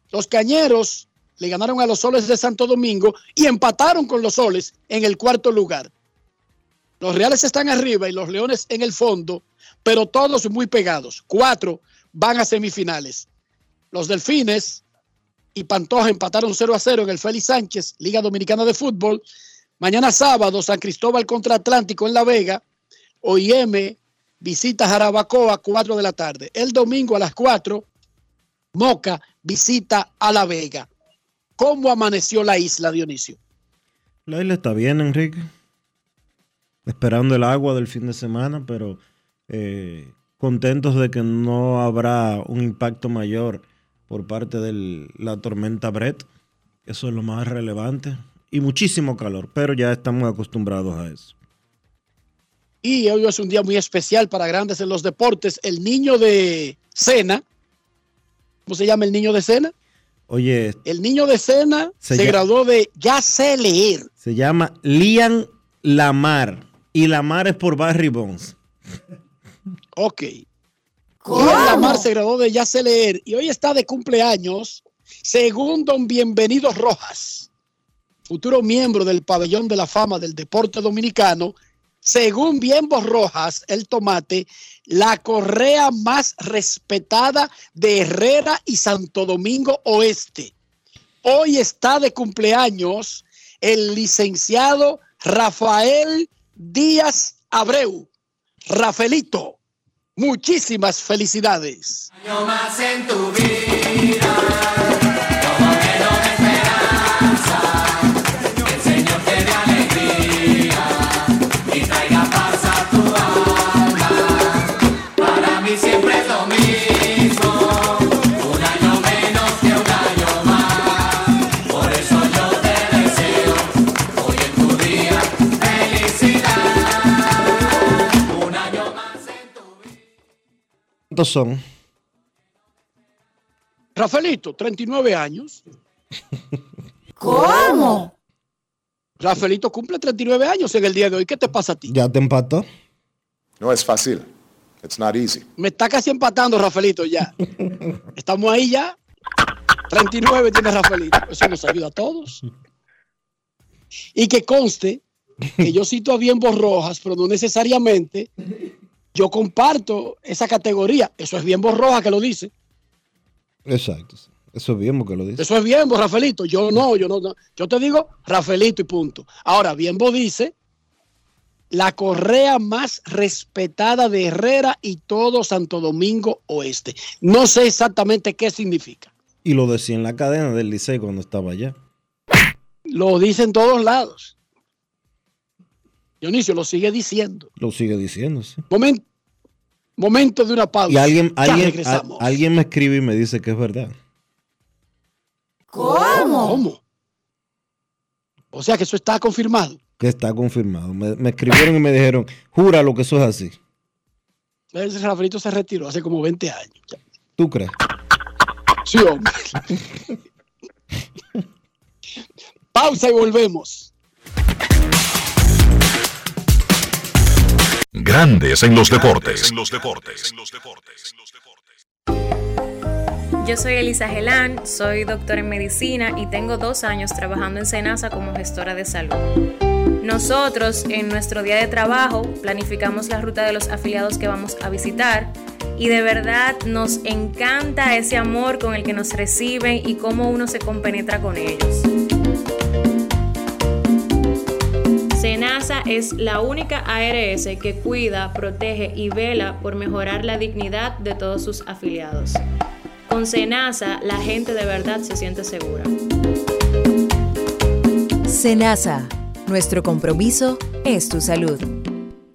Los Cañeros le ganaron a los Soles de Santo Domingo y empataron con los Soles en el cuarto lugar. Los Reales están arriba y los Leones en el fondo, pero todos muy pegados. Cuatro van a semifinales. Los Delfines y Pantoja empataron 0 a 0 en el Félix Sánchez, Liga Dominicana de Fútbol. Mañana sábado, San Cristóbal contra Atlántico en La Vega. OIM visita Jarabacoa, 4 de la tarde. El domingo a las 4, Moca visita a La Vega. ¿Cómo amaneció la isla, Dionisio? La isla está bien, Enrique. Esperando el agua del fin de semana, pero eh, contentos de que no habrá un impacto mayor por parte de la tormenta Brett. Eso es lo más relevante. Y muchísimo calor, pero ya estamos acostumbrados a eso. Y hoy es un día muy especial para grandes en los deportes. El niño de Cena, ¿cómo se llama el niño de Cena? Oye. El niño de Cena se, graduó de Ya sé leer. Se llama Lian Lamar. Y Lamar es por Barry Bones. Ok. Lian Lamar se graduó de Ya sé leer. Y hoy está de cumpleaños, según don Bienvenido Rojas, futuro miembro del pabellón de la fama del deporte dominicano según Bienbo Rojas, el tomate, la correa más respetada de Herrera y Santo Domingo Oeste. Hoy está de cumpleaños el licenciado Rafael Díaz Abreu. Rafaelito, muchísimas felicidades. más en tu vida. Son? Rafaelito, 39 años. ¿Cómo? Rafaelito cumple 39 años en el día de hoy. ¿Qué te pasa a ti? ¿Ya te empató? No es fácil. It's not easy. Me está casi empatando, Rafaelito, ya. Estamos ahí ya. 39 tiene Rafaelito. Eso nos ayuda a todos. Y que conste que yo cito a Bien Rojas, pero no necesariamente yo comparto esa categoría. Eso es bien borroja que lo dice. Exacto. Eso es bien que lo dice. Eso es bien, Rafaelito. Yo no, yo no, Yo te digo Rafaelito y punto. Ahora, Bienbo dice la correa más respetada de Herrera y todo Santo Domingo Oeste. No sé exactamente qué significa. Y lo decía en la cadena del Liceo cuando estaba allá. Lo dice en todos lados. Dionisio lo sigue diciendo. Lo sigue diciendo, sí. Momento, momento de una pausa. Y alguien, alguien, alguien me escribe y me dice que es verdad. ¿Cómo? ¿Cómo? O sea que eso está confirmado. que está confirmado. Me, me escribieron y me dijeron, jura lo que eso es así. Ese Rafaelito se retiró hace como 20 años. ya. ¿Tú crees? Sí, hombre. Pausa y volvemos. Grandes en los deportes. Yo soy Elisa Gelán, soy doctora en medicina y tengo dos años trabajando en Senasa como gestora de salud. Nosotros en nuestro día de trabajo planificamos la ruta de los afiliados que vamos a visitar y de verdad nos encanta ese amor con el que nos reciben y cómo uno se compenetra con ellos. Senasa es la única ARS que cuida, protege y vela por mejorar la dignidad de todos sus afiliados. Con Senasa, la gente de verdad se siente segura. Senasa, nuestro compromiso es tu salud.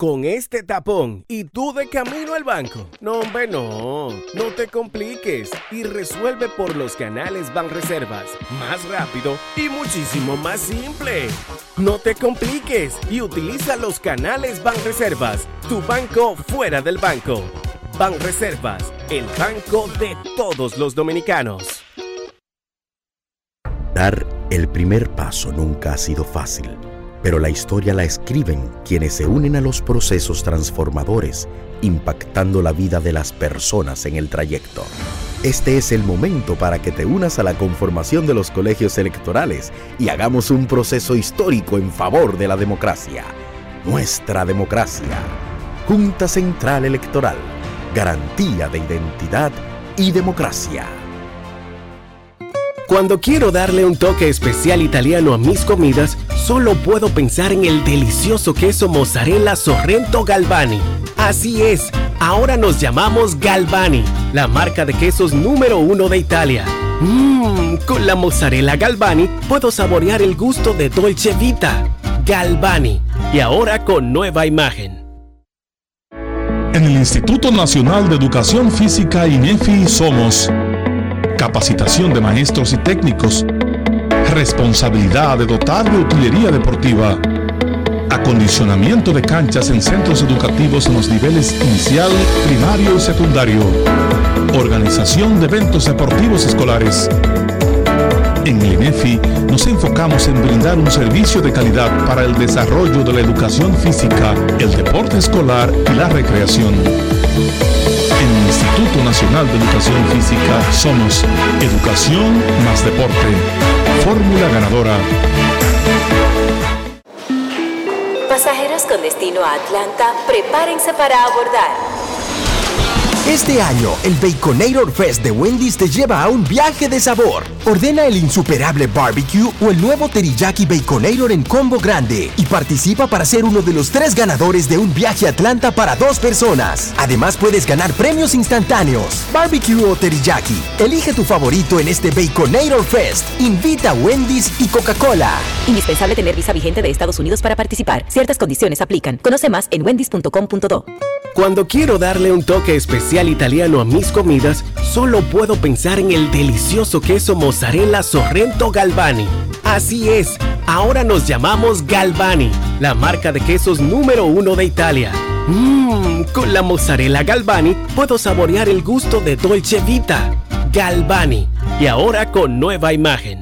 Con este tapón y tú de camino al banco. No, hombre, no. No te compliques y resuelve por los canales Banreservas. Más rápido y muchísimo más simple. No te compliques y utiliza los canales Banreservas. Tu banco fuera del banco. Banreservas, el banco de todos los dominicanos. Dar el primer paso nunca ha sido fácil, pero la historia la escriben quienes se unen a los procesos transformadores, impactando la vida de las personas en el trayecto. Este es el momento para que te unas a la conformación de los colegios electorales y hagamos un proceso histórico en favor de la democracia. Nuestra democracia. Junta Central Electoral. Garantía de identidad y democracia. Cuando quiero darle un toque especial italiano a mis comidas, solo puedo pensar en el delicioso queso mozzarella Sorrento Galvani. Así es, ahora nos llamamos Galvani, la marca de quesos número uno de Italia. Mmm, con la mozzarella Galvani puedo saborear el gusto de Dolce Vita. Galvani, y ahora con nueva imagen. En el Instituto Nacional de Educación Física INEFI somos capacitación de maestros y técnicos, responsabilidad de dotar de utilería deportiva, acondicionamiento de canchas en centros educativos en los niveles inicial, primario y secundario, organización de eventos deportivos escolares. En el INEFI nos enfocamos en brindar un servicio de calidad para el desarrollo de la educación física, el deporte escolar y la recreación. En el Instituto Nacional de Educación Física somos Educación más Deporte. Fórmula ganadora. Pasajeros con destino a Atlanta, prepárense para abordar. Este año, el Baconator Fest de Wendy's te lleva a un viaje de sabor. Ordena el insuperable barbecue o el nuevo teriyaki Baconator en combo grande y participa para ser uno de los tres ganadores de un viaje a Atlanta para dos personas. Además, puedes ganar premios instantáneos. Barbecue o teriyaki. Elige tu favorito en este Baconator Fest. Invita a Wendy's y Coca-Cola. Indispensable tener visa vigente de Estados Unidos para participar. Ciertas condiciones aplican. Conoce más en wendys.com.do. Cuando quiero darle un toque especial italiano a mis comidas, solo puedo pensar en el delicioso queso mozzarella Sorrento Galvani. Así es, ahora nos llamamos Galvani, la marca de quesos número uno de Italia. Mmm, con la mozzarella Galvani puedo saborear el gusto de Dolce Vita. Galvani, y ahora con nueva imagen.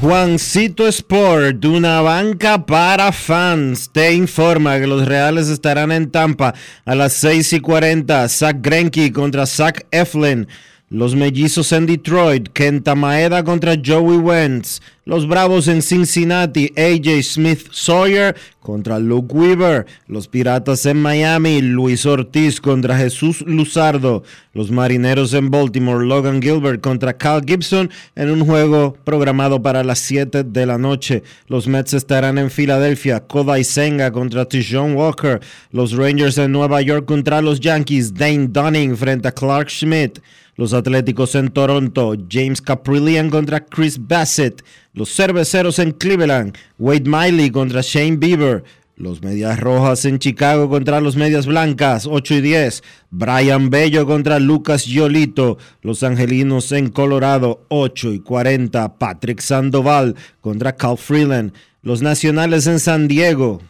Juancito Sport, una banca para fans, te informa que los Reales estarán en Tampa a las 6 y 40. Zach Greinke contra Zach Eflin. Los mellizos en Detroit, Kenta Maeda contra Joey Wentz. Los Bravos en Cincinnati, AJ Smith Sawyer contra Luke Weaver. Los Piratas en Miami, Luis Ortiz contra Jesús Luzardo. Los Marineros en Baltimore, Logan Gilbert contra Cal Gibson en un juego programado para las 7 de la noche. Los Mets estarán en Filadelfia, Kodai Senga contra Tijon Walker. Los Rangers en Nueva York contra los Yankees, Dane Dunning frente a Clark Schmidt. Los Atléticos en Toronto, James Caprillian contra Chris Bassett. Los Cerveceros en Cleveland, Wade Miley contra Shane Bieber. Los Medias Rojas en Chicago contra los Medias Blancas, 8 y 10. Brian Bello contra Lucas Yolito. Los Angelinos en Colorado, 8 y 40. Patrick Sandoval contra Cal Freeland. Los Nacionales en San Diego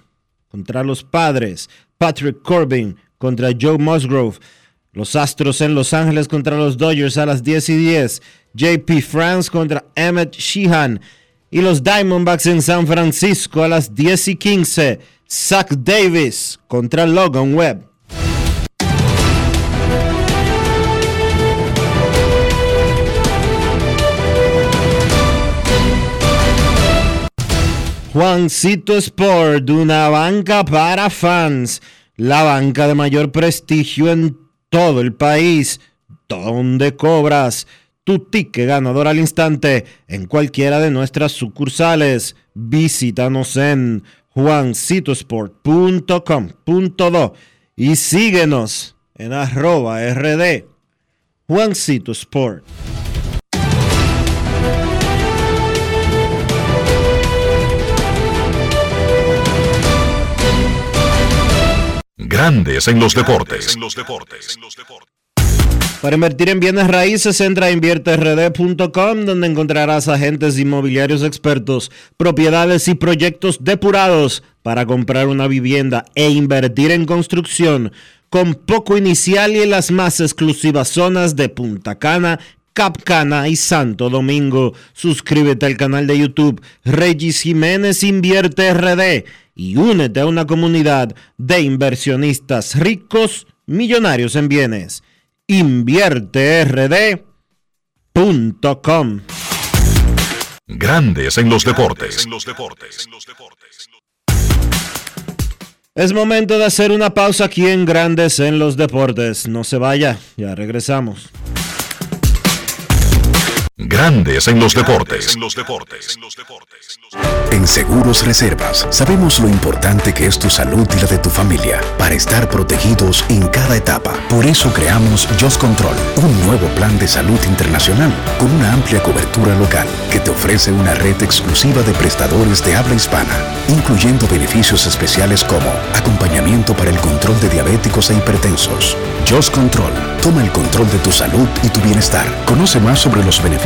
contra los Padres. Patrick Corbin contra Joe Musgrove. Los Astros en Los Ángeles contra los Dodgers a las 10 y 10. JP France contra Emmett Sheehan. Y los Diamondbacks en San Francisco a las 10 y 15. Zach Davis contra Logan Webb. Juancito Sport, una banca para fans, la banca de mayor prestigio en todo el país, donde cobras tu ticket ganador al instante en cualquiera de nuestras sucursales. Visítanos en juancitosport.com.do y síguenos en arroba rd Juancito Sport. Grandes en los deportes. Para invertir en bienes raíces, entra a invierterd.com donde encontrarás agentes inmobiliarios expertos, propiedades y proyectos depurados para comprar una vivienda e invertir en construcción con poco inicial y en las más exclusivas zonas de Punta Cana, Capcana y Santo Domingo. Suscríbete al canal de YouTube Regis Jiménez Invierte RD y únete a una comunidad de inversionistas ricos, millonarios en bienes. InvierteRD.com Grandes en los deportes. Es momento de hacer una pausa aquí en Grandes en los deportes. No se vaya, ya regresamos. Grandes en los deportes. En Seguros Reservas sabemos lo importante que es tu salud y la de tu familia para estar protegidos en cada etapa. Por eso creamos Just Control, un nuevo plan de salud internacional con una amplia cobertura local que te ofrece una red exclusiva de prestadores de habla hispana, incluyendo beneficios especiales como acompañamiento para el control de diabéticos e hipertensos. Just Control, toma el control de tu salud y tu bienestar. Conoce más sobre los beneficios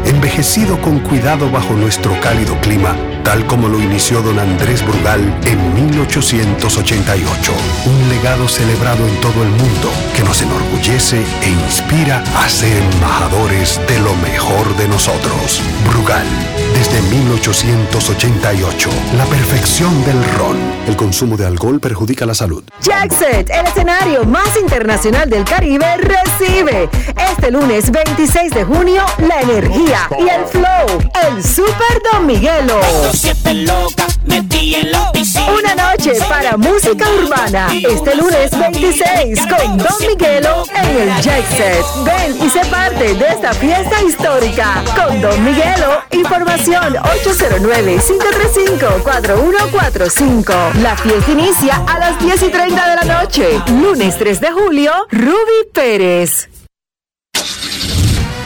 envejecido con cuidado bajo nuestro cálido clima, tal como lo inició don Andrés Brugal en 1888. Un legado celebrado en todo el mundo que nos enorgullece e inspira a ser embajadores de lo mejor de nosotros. Brugal, desde 1888, la perfección del ron. El consumo de alcohol perjudica la salud. Jackset, el escenario más internacional del Caribe, recibe este lunes 26 de junio la energía y el flow, el Super Don Miguelo. Una noche para música urbana. Este lunes 26 con Don Miguelo en el Jackset. Ven y sé parte de esta fiesta histórica. Con Don Miguelo, información 809-535-4145. La fiesta inicia a las 10 y 30 de la noche. Lunes 3 de julio, Ruby Pérez.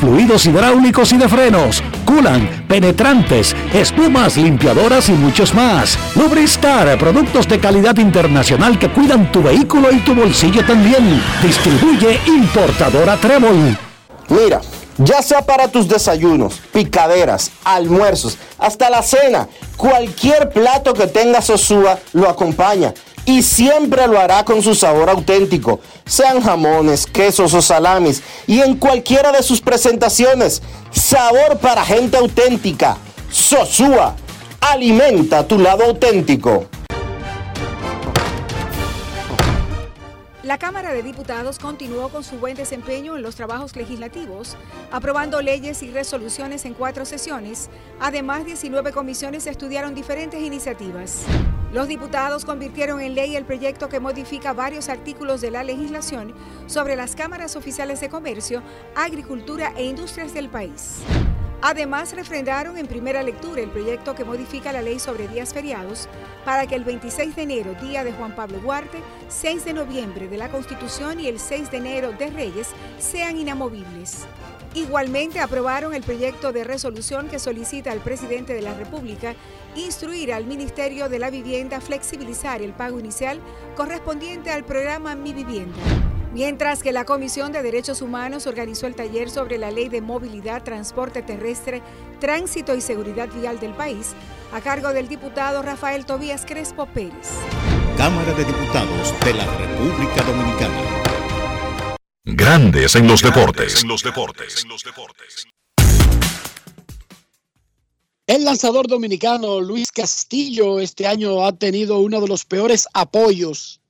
fluidos hidráulicos y de frenos, culan, penetrantes, espumas, limpiadoras y muchos más. Lubristar, productos de calidad internacional que cuidan tu vehículo y tu bolsillo también. Distribuye importadora Trébol. Mira, ya sea para tus desayunos, picaderas, almuerzos, hasta la cena, cualquier plato que tenga Sosúa lo acompaña y siempre lo hará con su sabor auténtico, sean jamones, quesos o salamis y en cualquiera de sus presentaciones. Sabor para gente auténtica. Sosúa, alimenta tu lado auténtico. La Cámara de Diputados continuó con su buen desempeño en los trabajos legislativos, aprobando leyes y resoluciones en cuatro sesiones. Además, 19 comisiones estudiaron diferentes iniciativas. Los diputados convirtieron en ley el proyecto que modifica varios artículos de la legislación sobre las cámaras oficiales de comercio, agricultura e industrias del país. Además, refrendaron en primera lectura el proyecto que modifica la ley sobre días feriados para que el 26 de enero, día de Juan Pablo Duarte, 6 de noviembre de la Constitución y el 6 de enero de Reyes sean inamovibles. Igualmente aprobaron el proyecto de resolución que solicita al presidente de la República instruir al Ministerio de la Vivienda flexibilizar el pago inicial correspondiente al programa Mi Vivienda. Mientras que la Comisión de Derechos Humanos organizó el taller sobre la Ley de Movilidad, Transporte Terrestre, Tránsito y Seguridad Vial del país, a cargo del diputado Rafael Tobías Crespo Pérez. Cámara de Diputados de la República Dominicana. Grandes en los deportes. En los deportes. El lanzador dominicano Luis Castillo este año ha tenido uno de los peores apoyos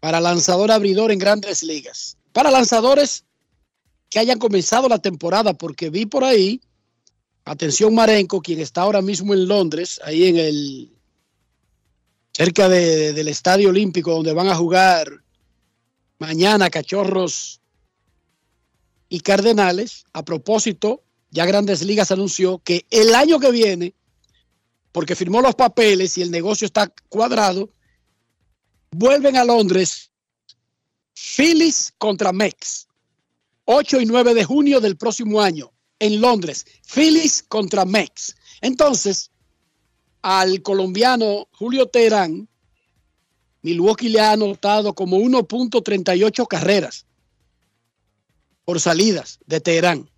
para lanzador abridor en grandes ligas. Para lanzadores que hayan comenzado la temporada, porque vi por ahí, atención Marenco, quien está ahora mismo en Londres, ahí en el, cerca de- del Estadio Olímpico, donde van a jugar mañana Cachorros y Cardenales. A propósito, ya Grandes Ligas anunció que el año que viene, porque firmó los papeles y el negocio está cuadrado, vuelven a Londres Phillies contra Mex. 8 y 9 de junio del próximo año en Londres. Phillies contra Mex. Entonces, al colombiano Julio Teherán, Milwaukee le ha anotado como 1.38 carreras por salidas de Teherán.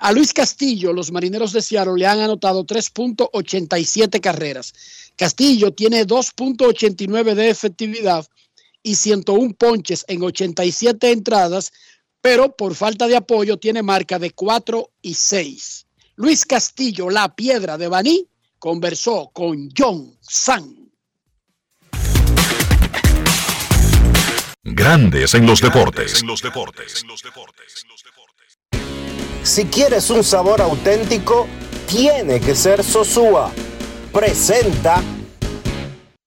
A Luis Castillo, los marineros de Seattle le han anotado 3.87 carreras. Castillo tiene 2.89 de efectividad y 101 ponches en 87 entradas, pero por falta de apoyo tiene marca de 4 y 6. Luis Castillo, la piedra de Baní, conversó con John San. Grandes en los deportes. Si quieres un sabor auténtico, tiene que ser Sosúa. Presenta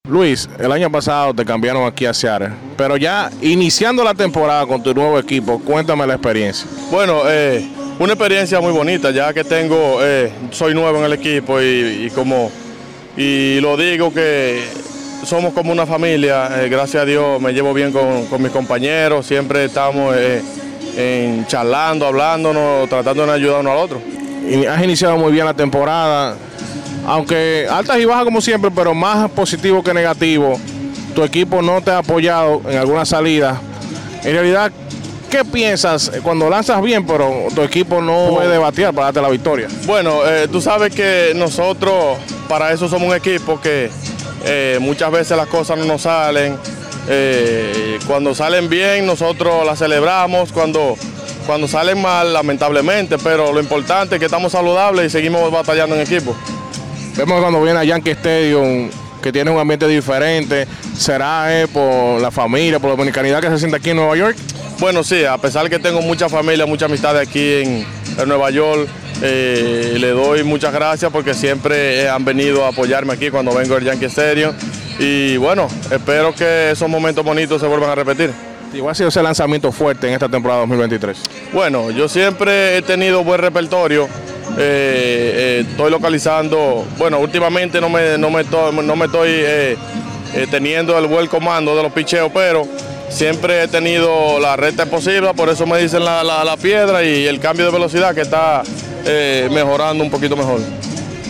Luis, el año pasado te cambiaron aquí a Seattle, pero ya iniciando la temporada con tu nuevo equipo, cuéntame la experiencia. Bueno, eh, una experiencia muy bonita, ya que tengo, eh, soy nuevo en el equipo y, y como, y lo digo que somos como una familia, eh, gracias a Dios me llevo bien con, con mis compañeros, siempre estamos eh, en charlando, hablándonos, tratando de ayudarnos al otro. Y has iniciado muy bien la temporada, aunque altas y bajas como siempre, pero más positivo que negativo. Tu equipo no te ha apoyado en alguna salida. En realidad, ¿qué piensas cuando lanzas bien, pero tu equipo no puede batear para darte la victoria? Bueno, eh, tú sabes que nosotros para eso somos un equipo que eh, muchas veces las cosas no nos salen. Eh, cuando salen bien nosotros las celebramos, cuando, cuando salen mal lamentablemente, pero lo importante es que estamos saludables y seguimos batallando en equipo. Vemos cuando viene a Yankee Stadium que tiene un ambiente diferente. ¿Será eh, por la familia, por la dominicanidad que se siente aquí en Nueva York? Bueno, sí, a pesar que tengo mucha familia, mucha amistad aquí en, en Nueva York, eh, le doy muchas gracias porque siempre eh, han venido a apoyarme aquí cuando vengo al Yankee Stadium. Y bueno, espero que esos momentos bonitos se vuelvan a repetir. Igual ha sido ese lanzamiento fuerte en esta temporada 2023. Bueno, yo siempre he tenido buen repertorio. Eh, eh, estoy localizando, bueno, últimamente no me, no me, to- no me estoy eh, teniendo el buen comando de los picheos, pero siempre he tenido la recta posible, por eso me dicen la, la- la piedra y el cambio de velocidad que está eh, mejorando un poquito mejor.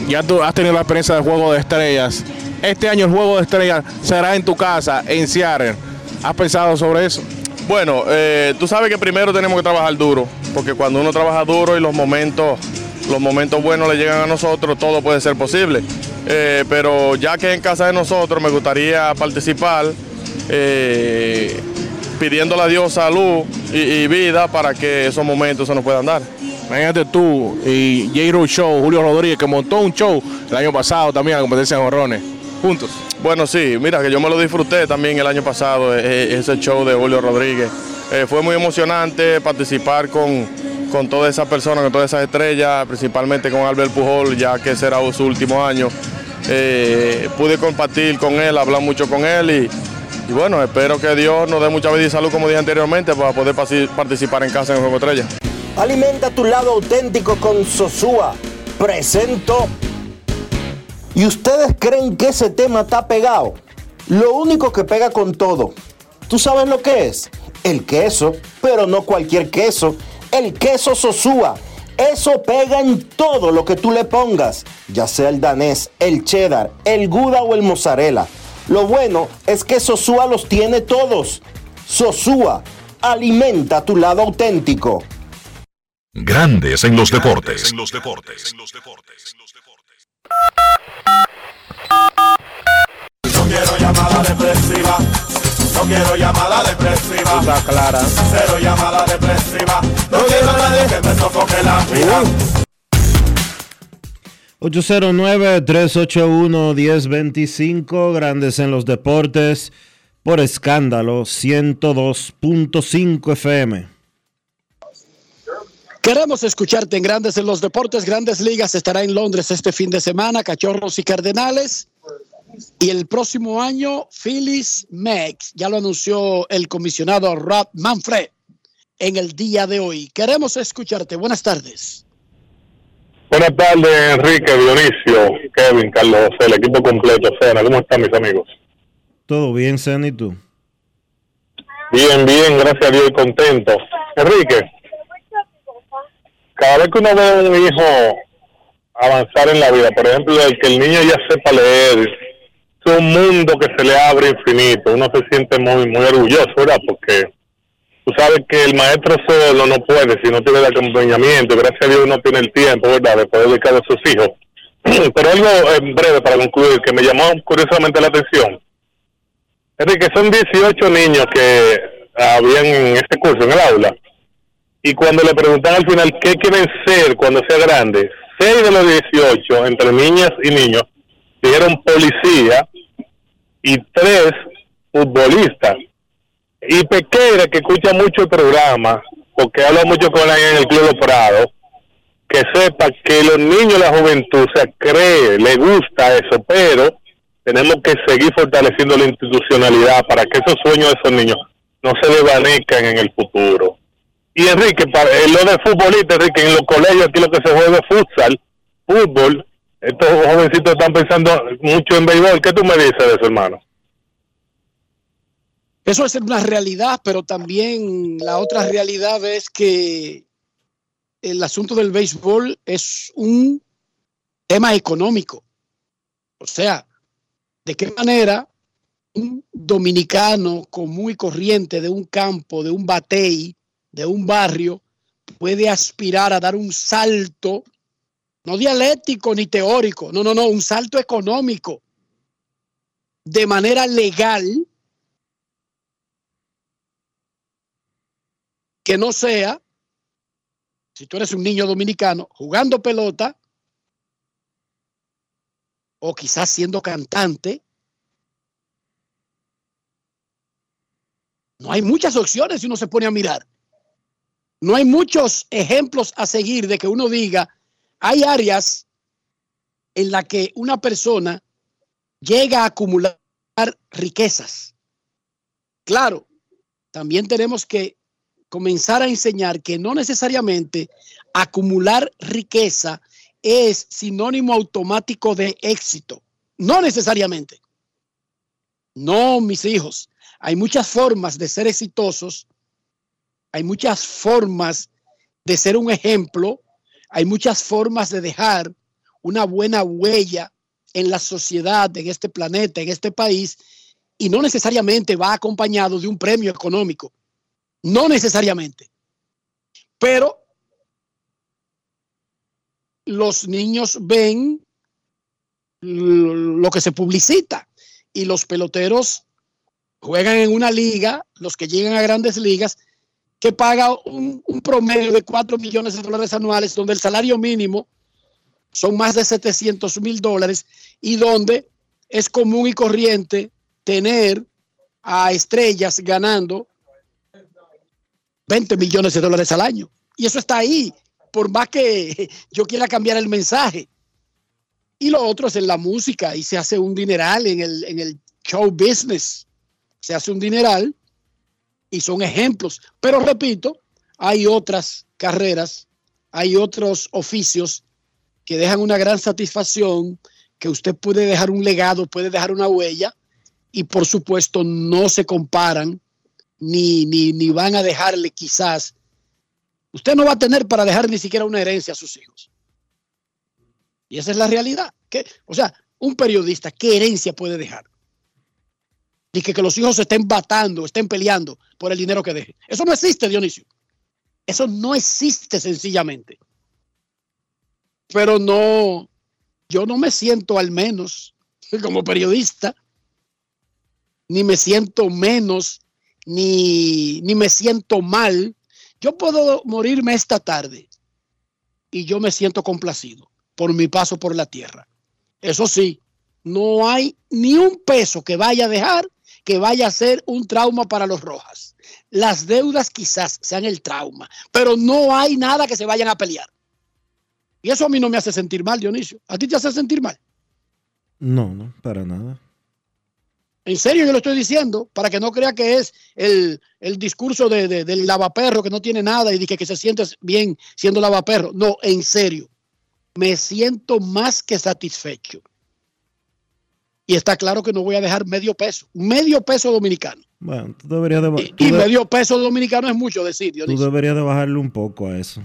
Ya tú has tenido la experiencia de juego de estrellas. Este año el juego de estrellas será en tu casa, en Seattle. ¿Has pensado sobre eso? Bueno, eh, tú sabes que primero tenemos que trabajar duro, porque cuando uno trabaja duro y los momentos, los momentos buenos le llegan a nosotros, todo puede ser posible. Eh, pero ya que en casa de nosotros me gustaría participar, eh, pidiéndole a Dios salud y, y vida para que esos momentos se nos puedan dar. Imagínate tú y J. Show, Julio Rodríguez, que montó un show el año pasado también a la competencia de jorrones, juntos. Bueno, sí, mira que yo me lo disfruté también el año pasado, eh, ese show de Julio Rodríguez. Eh, fue muy emocionante participar con, con todas esas personas, con todas esas estrellas, principalmente con Albert Pujol, ya que será su último año. Eh, pude compartir con él, hablar mucho con él y, bueno, espero que Dios nos dé mucha vida y salud, como dije anteriormente, para poder participar en casa en el Juego Estrella. Alimenta tu lado auténtico con Sosúa. Presento. ¿Y ustedes creen que ese tema está pegado? Lo único que pega con todo. ¿Tú sabes lo que es? El queso, pero no cualquier queso. El queso Sosúa. Eso pega en todo lo que tú le pongas, ya sea el danés, el cheddar, el gouda o el mozzarella. Lo bueno es que Sosúa los tiene todos. Sosúa, alimenta tu lado auténtico. Grandes en los deportes. No quiero llamada depresiva. No quiero llamada depresiva. clara. Cero llamada depresiva. No quiero a nadie que me sofoque la vida. 809-381-1025, Grandes en los Deportes, por escándalo 102.5 FM. Queremos escucharte en Grandes en los Deportes. Grandes Ligas estará en Londres este fin de semana, Cachorros y Cardenales. Y el próximo año, Phillies Mex. Ya lo anunció el comisionado Rob Manfred en el día de hoy. Queremos escucharte. Buenas tardes. Buenas tardes, Enrique, Dionisio, Kevin, Carlos José, el equipo completo. Cena, ¿cómo están mis amigos? ¿Todo bien, Zen, y tú? Bien, bien, gracias a Dios y contento. Enrique, cada vez que uno ve a un hijo avanzar en la vida, por ejemplo, el que el niño ya sepa leer, es un mundo que se le abre infinito, uno se siente muy, muy orgulloso, ¿verdad? Porque tú sabes que el maestro solo no puede si no tiene el acompañamiento, gracias a Dios uno tiene el tiempo, ¿verdad?, de poder dedicar a sus hijos. Pero algo en breve para concluir que me llamó curiosamente la atención. Enrique, son 18 niños que habían en este curso, en el aula, y cuando le preguntan al final qué quieren ser cuando sea grande, 6 de los 18, entre niñas y niños, dijeron policía y 3 futbolistas. Y Pequeira, que escucha mucho el programa, porque habla mucho con él en el Club Los Prados, que sepa que los niños, la juventud, se cree, le gusta eso, pero tenemos que seguir fortaleciendo la institucionalidad para que esos sueños de esos niños no se desvanezcan en el futuro. Y Enrique, para, eh, lo de futbolista, Enrique, en los colegios aquí lo que se juega es futsal, fútbol, estos jovencitos están pensando mucho en béisbol. ¿Qué tú me dices de eso, hermano? Eso es una realidad, pero también la otra realidad es que el asunto del béisbol es un tema económico. O sea, ¿de qué manera un dominicano común y corriente de un campo, de un batey, de un barrio, puede aspirar a dar un salto, no dialéctico ni teórico, no, no, no, un salto económico de manera legal que no sea, si tú eres un niño dominicano, jugando pelota o quizás siendo cantante, No hay muchas opciones si uno se pone a mirar. No hay muchos ejemplos a seguir de que uno diga, hay áreas en las que una persona llega a acumular riquezas. Claro, también tenemos que comenzar a enseñar que no necesariamente acumular riqueza es sinónimo automático de éxito. No necesariamente. No, mis hijos. Hay muchas formas de ser exitosos. Hay muchas formas de ser un ejemplo. Hay muchas formas de dejar una buena huella en la sociedad, en este planeta, en este país, y no necesariamente va acompañado de un premio económico. No necesariamente. Pero los niños ven lo que se publicita y los peloteros juegan en una liga, los que llegan a grandes ligas, que paga un, promedio de 4 millones de dólares anuales, donde el salario mínimo son más de 700 mil dólares y donde es común y corriente tener a estrellas ganando 20 millones de dólares al año. Y eso está ahí, por más que yo quiera cambiar el mensaje. Y lo otro es en la música y se hace un dineral en el, en el show business. Se hace un dineral y son ejemplos. Pero repito, hay otras carreras, hay otros oficios que dejan una gran satisfacción, que usted puede dejar un legado, puede dejar una huella y por supuesto no se comparan ni, ni, ni van a dejarle quizás, usted no va a tener para dejar ni siquiera una herencia a sus hijos. Y esa es la realidad. que O sea, un periodista, ¿qué herencia puede dejar? Y que, que los hijos se estén batando, estén peleando por el dinero que deje. Eso no existe, Dionisio. Eso no existe sencillamente. Pero no, yo no me siento al menos como periodista, ni me siento menos, ni, ni me siento mal. Yo puedo morirme esta tarde y yo me siento complacido por mi paso por la tierra. Eso sí, no hay ni un peso que vaya a dejar que vaya a ser un trauma para los Rojas. Las deudas quizás sean el trauma, pero no hay nada que se vayan a pelear. Y eso a mí no me hace sentir mal, Dionisio. ¿A ti te hace sentir mal? No, no, para nada. En serio, yo lo estoy diciendo, para que no crea que es el, el discurso de, de, del lavaperro que no tiene nada y que, que se siente bien siendo lavaperro. No, en serio. Me siento más que satisfecho. Y está claro que no voy a dejar medio peso. Medio peso dominicano. Bueno, tú deberías de Y, y medio peso dominicano es mucho decir, Dionisio. Tú deberías de bajarle un poco a eso.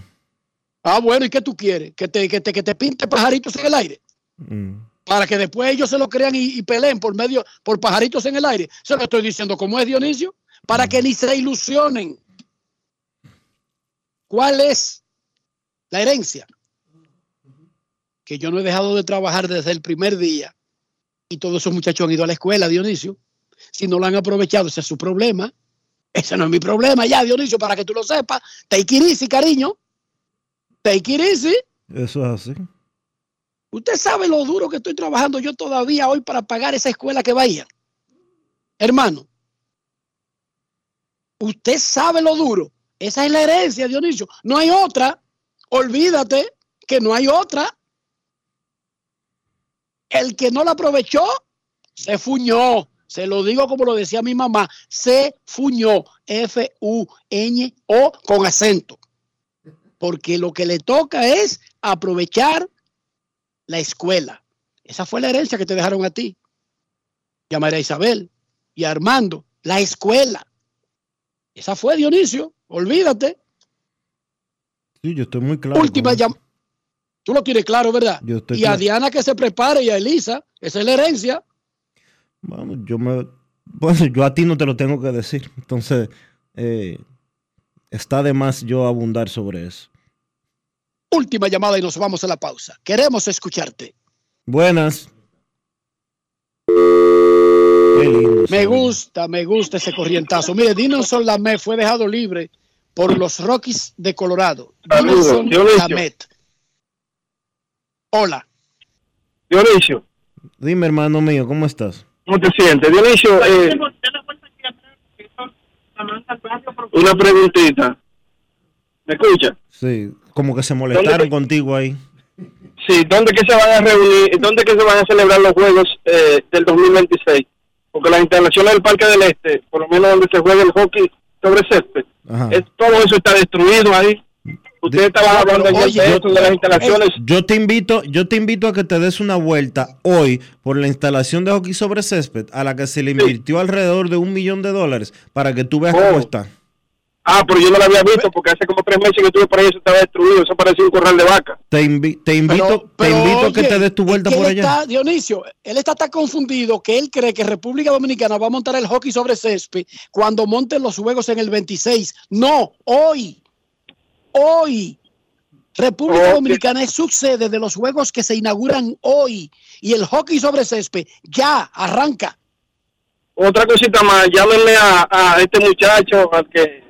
Ah, bueno, ¿y qué tú quieres? ¿Que te, que te, que te pinte pajaritos en el aire? Mm. Para que después ellos se lo crean y, y, peleen por medio, por pajaritos en el aire. Se lo estoy diciendo como es Dionisio, para que ni se ilusionen. ¿Cuál es la herencia? Que yo no he dejado de trabajar desde el primer día y todos esos muchachos han ido a la escuela, Dionisio. Si no lo han aprovechado, ese es su problema. Ese no es mi problema ya, Dionisio, para que tú lo sepas. Take it easy, cariño. Take it easy. Eso es así. Usted sabe lo duro que estoy trabajando yo todavía hoy para pagar esa escuela que vaya. Hermano, usted sabe lo duro. Esa es la herencia, Dionisio. No hay otra. Olvídate que no hay otra. El que no la aprovechó, se fuñó. Se lo digo como lo decía mi mamá. Se fuñó. F-U-N-O con acento. Porque lo que le toca es aprovechar la escuela. Esa fue la herencia que te dejaron a ti. Y a María Isabel y a Armando. La escuela. Esa fue Dionisio. Olvídate. Sí, yo estoy muy claro. Última llamada. Tú lo tienes claro, ¿verdad? Yo estoy y a. Diana que se prepare y a Elisa. Esa es la herencia. Bueno, yo me. Bueno, yo a ti no te lo tengo que decir. Entonces, eh, está de más yo abundar sobre eso. Última llamada y nos vamos a la pausa. Queremos escucharte. Buenas. Qué lindo. Me gusta, me gusta ese corrientazo. Mire, Dinelson Lamet fue dejado libre por los Rockies de Colorado. Dionisio. Lamet. Hola. Dionisio, Dime, hermano mío, ¿cómo estás? ¿cómo te sientes? Dionisio, eh, Una preguntita. ¿Me escucha? Sí, como que se molestaron contigo ahí. Sí, ¿dónde que se van a reunir, dónde que se van a celebrar los Juegos eh, del 2026? Porque las instalaciones del Parque del Este, por lo menos donde se juega el hockey sobre césped, es- todo eso está destruido ahí. Ustedes estaban hablando ayer de eso, de las instalaciones. Yo te invito, yo te invito a que te des una vuelta hoy por la instalación de hockey sobre césped a la que se le invirtió alrededor de un millón de dólares para que tú veas cómo está. Ah, pero yo no lo había visto porque hace como tres meses que estuve por ahí, eso estaba destruido, eso parecía un corral de vaca. Te, invi- te invito, te Pero, invito a que te des tu vuelta por allá. está- Dionisio, él está tan confundido que él cree que República Dominicana va a montar el hockey sobre césped cuando monten los juegos en el 26. No, hoy. Hoy. República. Dominicana es subsede de los juegos que se inauguran hoy. Y el hockey sobre césped ya arranca. Otra cosita más, llámenle a, a este muchacho, al que,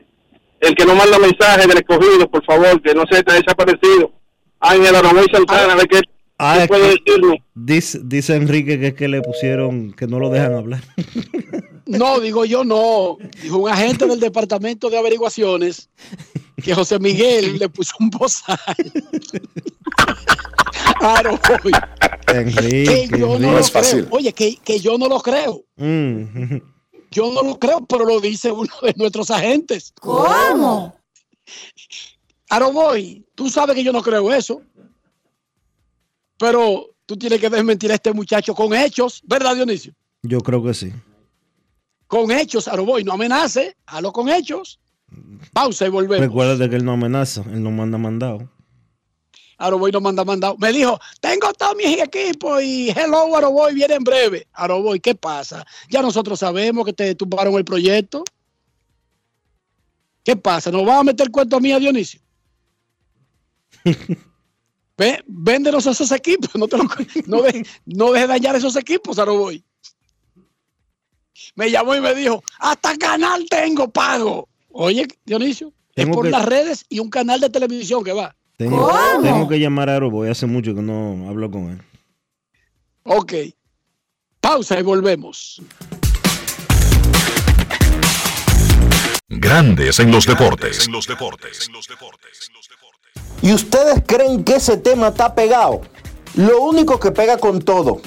el que no manda mensaje del escogido, por favor, que no se está desaparecido. Ángel Aromoy Santana, a ver qué, Ah, qué es puede que- decirnos. Dice, dice Enrique que es que le pusieron, que no lo dejan hablar. No, digo yo no. Dijo un agente del Departamento de Averiguaciones que José Miguel le puso un bozal. Claro, hoy. Enrique, que yo no lo creo. Oye, que, que yo no lo creo. Mm. Yo no lo creo, pero lo dice uno de nuestros agentes. ¿Cómo? Aroboy, tú sabes que yo no creo eso. Pero tú tienes que desmentir a este muchacho con hechos, ¿verdad, Dionisio? Yo creo que sí. Con hechos, Aroboy, no amenace, halo con hechos. Pausa y volvemos. Recuerda que él no amenaza, él no manda mandado. Aroboy no manda mandado. Me dijo, tengo todo mi equipo y hello, Aroboy viene en breve. Aroboy, ¿qué pasa? Ya nosotros sabemos que te tumbaron el proyecto. ¿Qué pasa? ¿Nos vas a meter cuento a mí, a Dionisio? Ve, véndenos esos equipos. No, te lo- no, de- no dejes dañar esos equipos, Aroboy. Me llamó y me dijo, hasta canal tengo pago. Oye, Dionisio, Tengo es por que- las redes y un canal de televisión que va. Tengo, tengo que llamar a Aroboy, hace mucho que no hablo con él. Ok. Pausa y volvemos. Grandes en los deportes. ¿Y ustedes creen que ese tema está pegado? Lo único que pega con todo.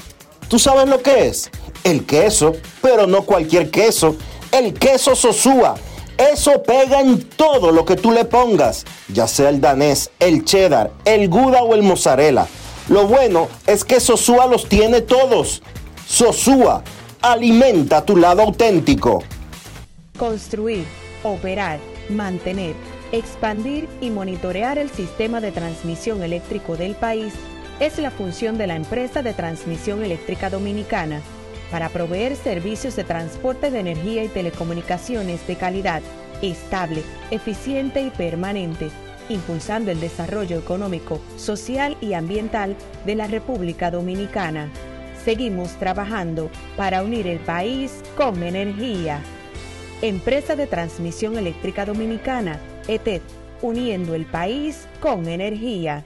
¿Tú sabes lo que es? El queso, pero no cualquier queso. El queso Sosúa. Eso pega en todo lo que tú le pongas, ya sea el danés, el cheddar, el gouda o el mozzarella. Lo bueno es que Sosúa los tiene todos. Sosúa, alimenta tu lado auténtico. Construir, operar, mantener, expandir y monitorear el sistema de transmisión eléctrico del país es la función de la empresa de transmisión eléctrica dominicana para proveer servicios de transporte de energía y telecomunicaciones de calidad, estable, eficiente y permanente, impulsando el desarrollo económico, social y ambiental de la República Dominicana. Seguimos trabajando para unir el país con energía. Empresa de Transmisión Eléctrica Dominicana, ETED, uniendo el país con energía.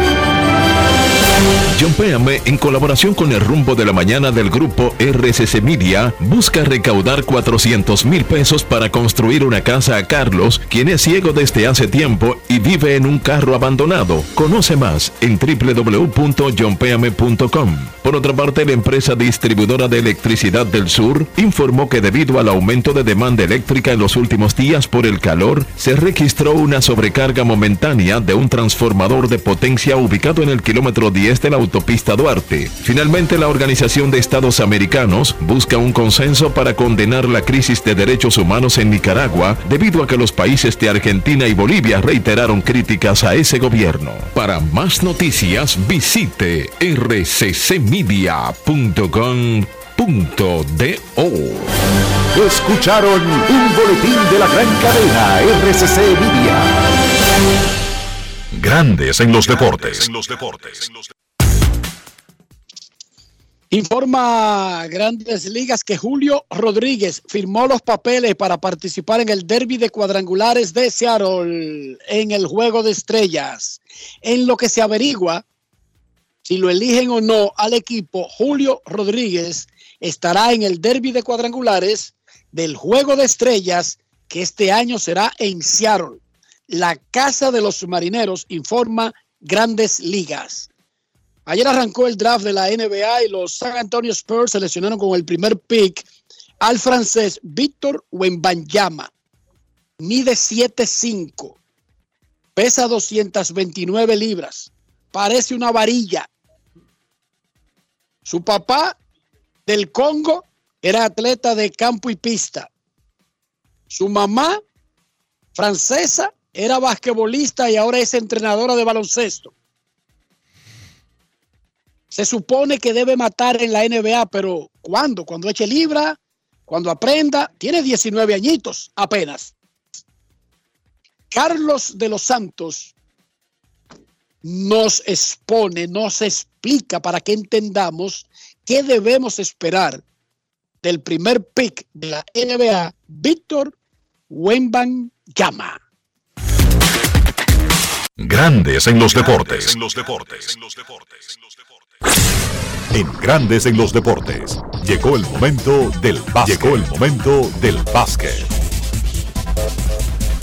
Jumpeame, en colaboración con el rumbo de la mañana del grupo RCC Media, busca recaudar 400 mil pesos para construir una casa a Carlos, quien es ciego desde hace tiempo y vive en un carro abandonado. Conoce más en www.jumpeame.com. Por otra parte, la empresa distribuidora de electricidad del sur informó que debido al aumento de demanda eléctrica en los últimos días por el calor, se registró una sobrecarga momentánea de un transformador de potencia ubicado en el kilómetro 10 de la autopista Duarte. Finalmente, la Organización de Estados Americanos busca un consenso para condenar la crisis de derechos humanos en Nicaragua debido a que los países de Argentina y Bolivia reiteraron críticas a ese gobierno. Para más noticias, visite rccmedia.com.do. Escucharon un boletín de la gran cadena RCC Media. Grandes en los deportes. Informa Grandes Ligas que Julio Rodríguez firmó los papeles para participar en el derby de cuadrangulares de Seattle en el Juego de Estrellas. En lo que se averigua si lo eligen o no al equipo, Julio Rodríguez estará en el derby de cuadrangulares del Juego de Estrellas que este año será en Seattle. La Casa de los Marineros informa Grandes Ligas. Ayer arrancó el draft de la NBA y los San Antonio Spurs seleccionaron con el primer pick al francés Víctor Wembanyama. Mide 7'5", pesa 229 libras, parece una varilla. Su papá del Congo era atleta de campo y pista. Su mamá, francesa, era basquetbolista y ahora es entrenadora de baloncesto. Se supone que debe matar en la NBA, pero ¿cuándo? Cuando eche libra, cuando aprenda. Tiene 19 añitos apenas. Carlos de los Santos nos expone, nos explica para que entendamos qué debemos esperar del primer pick de la NBA, Víctor Wemban Llama. Grandes en los deportes. En Grandes en los deportes. Llegó el momento del básquet. Llegó el momento del básquet.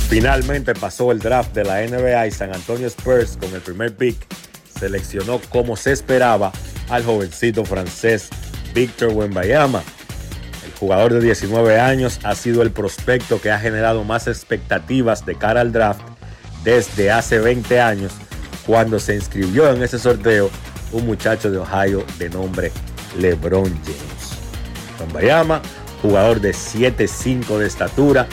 Finalmente pasó el draft de la NBA y San Antonio Spurs con el primer pick seleccionó como se esperaba al jovencito francés Víctor Wembayama. El jugador de 19 años ha sido el prospecto que ha generado más expectativas de cara al draft desde hace 20 años cuando se inscribió en ese sorteo un muchacho de Ohio de nombre LeBron James. Wembayama, jugador de 7'5 de estatura,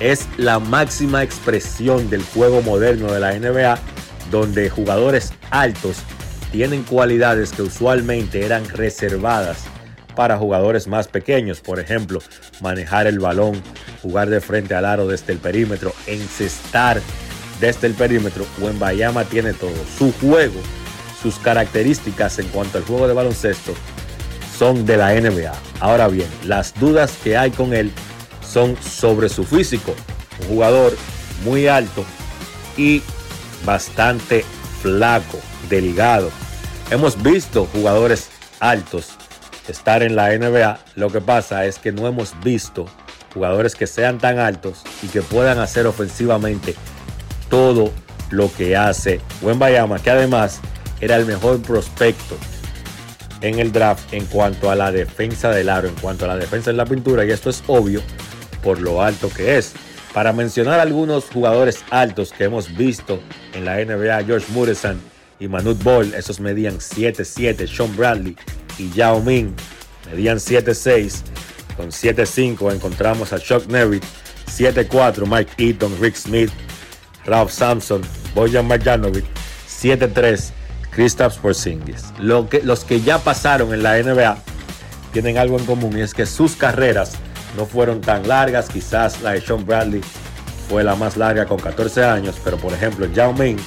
es la máxima expresión del juego moderno de la NBA, donde jugadores altos tienen cualidades que usualmente eran reservadas para jugadores más pequeños, por ejemplo, manejar el balón, jugar de frente al aro desde el perímetro, encestar desde el perímetro. Bayama tiene todo. Su juego, sus características en cuanto al juego de baloncesto son de la NBA. Ahora bien, las dudas que hay con él son sobre su físico. Un jugador muy alto y bastante flaco, delgado. Hemos visto jugadores altos estar en la NBA. Lo que pasa es que no hemos visto jugadores que sean tan altos y que puedan hacer ofensivamente todo lo que hace Bayama, que además era el mejor prospecto en el draft en cuanto a la defensa del aro, en cuanto a la defensa en la pintura, y esto es obvio por lo alto que es. Para mencionar algunos jugadores altos que hemos visto en la NBA, George Muresan y Manute Ball, esos medían 7'7, Sean Bradley y Yao Ming medían 7'6, con 7'5 encontramos a Chuck Nevitt, 7'4 Mike Eaton, Rick Smith, Ralph Sampson, Bojan Marjanovic, 7'3 Kristaps Porzingis. Lo que, los que ya pasaron en la NBA tienen algo en común y es que sus carreras no fueron tan largas. Quizás la de Sean Bradley fue la más larga con 14 años, pero por ejemplo, Yao Ming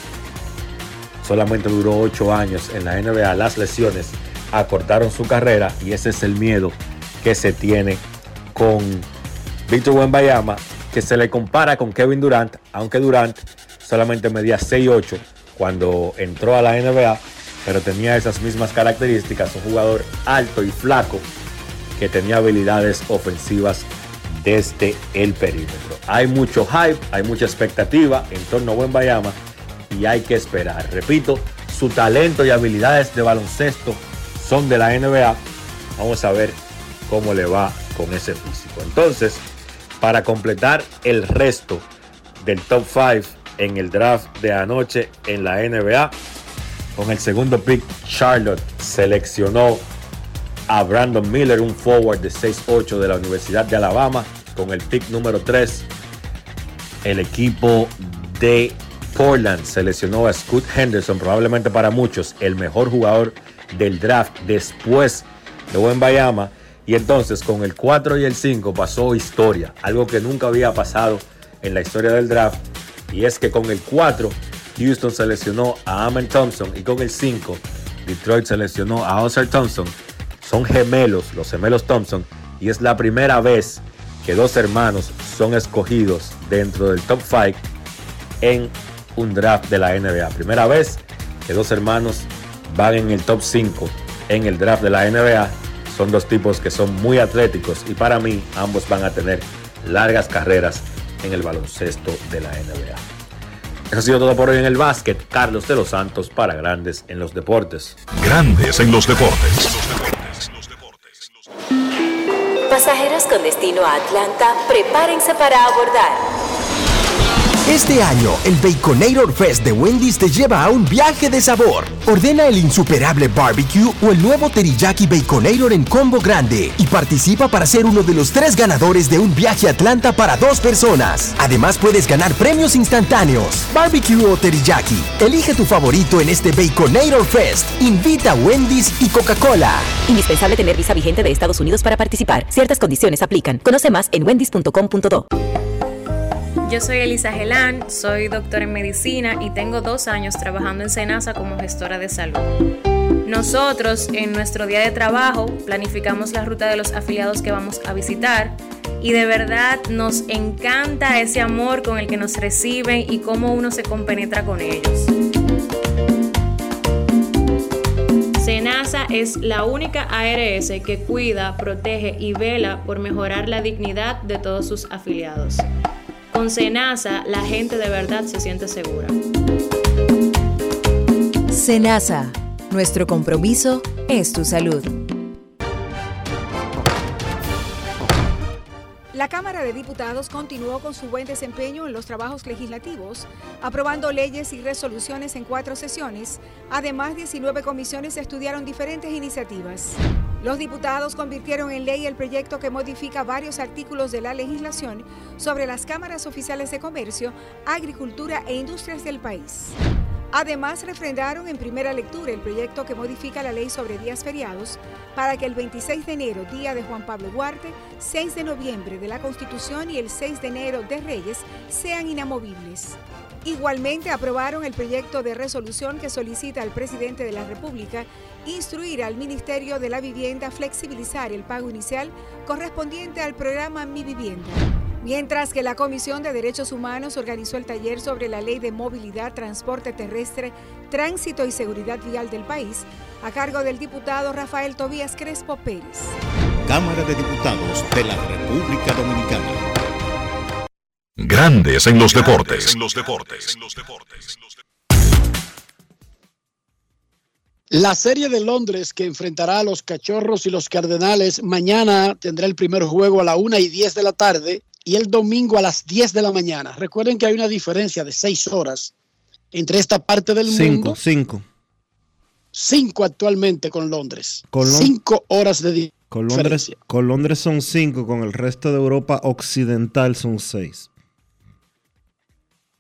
solamente duró 8 años en la NBA. Las lesiones acortaron su carrera y ese es el miedo que se tiene con Victor Wembanyama, que se le compara con Kevin Durant, aunque Durant solamente medía 6'8 cuando entró a la NBA, pero tenía esas mismas características, un jugador alto y flaco que tenía habilidades ofensivas desde el perímetro. Hay mucho hype, hay mucha expectativa en torno a Buen Bayama y hay que esperar. Repito, su talento y habilidades de baloncesto son de la NBA. Vamos a ver cómo le va con ese físico. Entonces, para completar el resto del top 5 en el draft de anoche en la NBA, con el segundo pick, Charlotte seleccionó a Brandon Miller, un forward de 6'8 de la Universidad de Alabama, con el pick número 3. El equipo de Portland seleccionó a Scott Henderson, probablemente para muchos el mejor jugador del draft después de Buen Bayama. Y entonces con el 4 y el 5 pasó historia, algo que nunca había pasado en la historia del draft. Y es que con el 4 Houston seleccionó a Amen Thompson y con el 5 Detroit seleccionó a Oscar Thompson son gemelos, los gemelos Thompson, y es la primera vez que dos hermanos son escogidos dentro del top 5 en un draft de la NBA. Primera vez que dos hermanos van en el top 5 en el draft de la NBA. Son dos tipos que son muy atléticos y para mí ambos van a tener largas carreras en el baloncesto de la NBA. Eso ha sido todo por hoy en el básquet. Carlos de los Santos para Grandes en los Deportes. Grandes en los Deportes. Pasajeros con destino a Atlanta, prepárense para abordar. Este año, el Baconator Fest de Wendy's te lleva a un viaje de sabor. Ordena el insuperable barbecue o el nuevo teriyaki Baconator en combo grande y participa para ser uno de los tres ganadores de un viaje a Atlanta para dos personas. Además, puedes ganar premios instantáneos. Barbecue o teriyaki. Elige tu favorito en este Baconator Fest. Invita a Wendy's y Coca-Cola. Indispensable tener visa vigente de Estados Unidos para participar. Ciertas condiciones aplican. Conoce más en wendys.com.do. Yo soy Elisa Gelán, soy doctora en medicina y tengo dos años trabajando en Senasa como gestora de salud. Nosotros en nuestro día de trabajo planificamos la ruta de los afiliados que vamos a visitar y de verdad nos encanta ese amor con el que nos reciben y cómo uno se compenetra con ellos. Senasa es la única ARS que cuida, protege y vela por mejorar la dignidad de todos sus afiliados. Con Senasa, la gente de verdad se siente segura. Senasa, nuestro compromiso es tu salud. La Cámara de Diputados continuó con su buen desempeño en los trabajos legislativos, aprobando leyes y resoluciones en cuatro sesiones. Además, 19 comisiones estudiaron diferentes iniciativas. Los diputados convirtieron en ley el proyecto que modifica varios artículos de la legislación sobre las cámaras oficiales de comercio, agricultura e industrias del país. Además, refrendaron en primera lectura el proyecto que modifica la ley sobre días feriados para que el 26 de enero, día de Juan Pablo Duarte, 6 de noviembre de la Constitución y el 6 de enero de Reyes sean inamovibles. Igualmente aprobaron el proyecto de resolución que solicita al presidente de la República instruir al Ministerio de la Vivienda flexibilizar el pago inicial correspondiente al programa Mi Vivienda. Mientras que la Comisión de Derechos Humanos organizó el taller sobre la Ley de Movilidad, Transporte Terrestre, Tránsito y Seguridad Vial del país, a cargo del diputado Rafael Tobías Crespo Pérez. Cámara de Diputados de la República Dominicana. Grandes en los deportes. La serie de Londres que enfrentará a los Cachorros y los Cardenales mañana tendrá el primer juego a la 1 y 10 de la tarde y el domingo a las 10 de la mañana. Recuerden que hay una diferencia de 6 horas entre esta parte del mundo. 5, 5. 5 actualmente con Londres. Con Lon- 5 horas de di- Con Londres, diferencia. con Londres son 5, con el resto de Europa occidental son 6.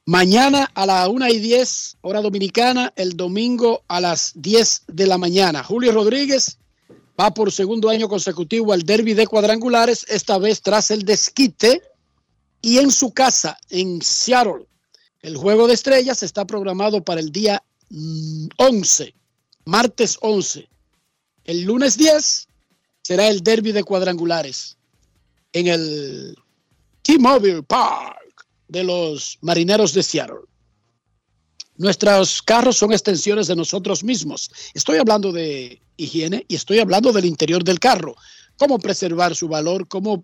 Mañana a la 1 y 10, hora dominicana, el domingo a las 10 de la mañana. Julio Rodríguez va por segundo año consecutivo al derby de cuadrangulares, esta vez tras el desquite y en su casa, en Seattle. El juego de estrellas está programado para el día mm, 11, martes 11. El lunes 10 será el derby de cuadrangulares en el T-Mobile Park de los marineros de Seattle. Nuestros carros son extensiones de nosotros mismos. Estoy hablando de higiene y estoy hablando del interior del carro. Cómo preservar su valor, cómo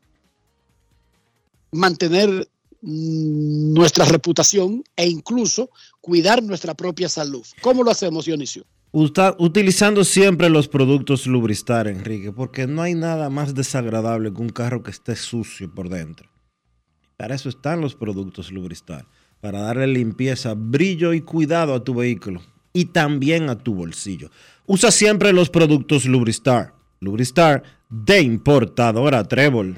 mantener mm, nuestra reputación e incluso cuidar nuestra propia salud. ¿Cómo lo hacemos, Dionisio? Utilizando siempre los productos Lubristar, Enrique, porque no hay nada más desagradable que un carro que esté sucio por dentro. Para eso están los productos Lubristar, para darle limpieza, brillo y cuidado a tu vehículo y también a tu bolsillo. Usa siempre los productos Lubristar. Lubristar de importadora Trébol.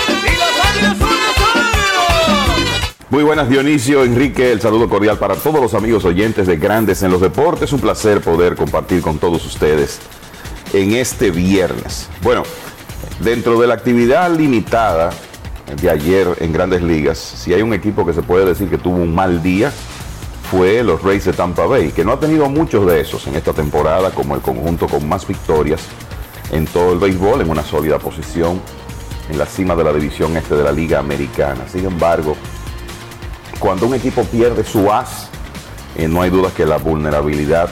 Muy buenas Dionisio, Enrique, el saludo cordial para todos los amigos oyentes de Grandes en los Deportes. Un placer poder compartir con todos ustedes en este viernes. Bueno, dentro de la actividad limitada de ayer en grandes ligas, si hay un equipo que se puede decir que tuvo un mal día, fue los Rays de Tampa Bay, que no ha tenido muchos de esos en esta temporada como el conjunto con más victorias en todo el béisbol, en una sólida posición en la cima de la división este de la Liga Americana. Sin embargo, cuando un equipo pierde su as, eh, no hay duda que la vulnerabilidad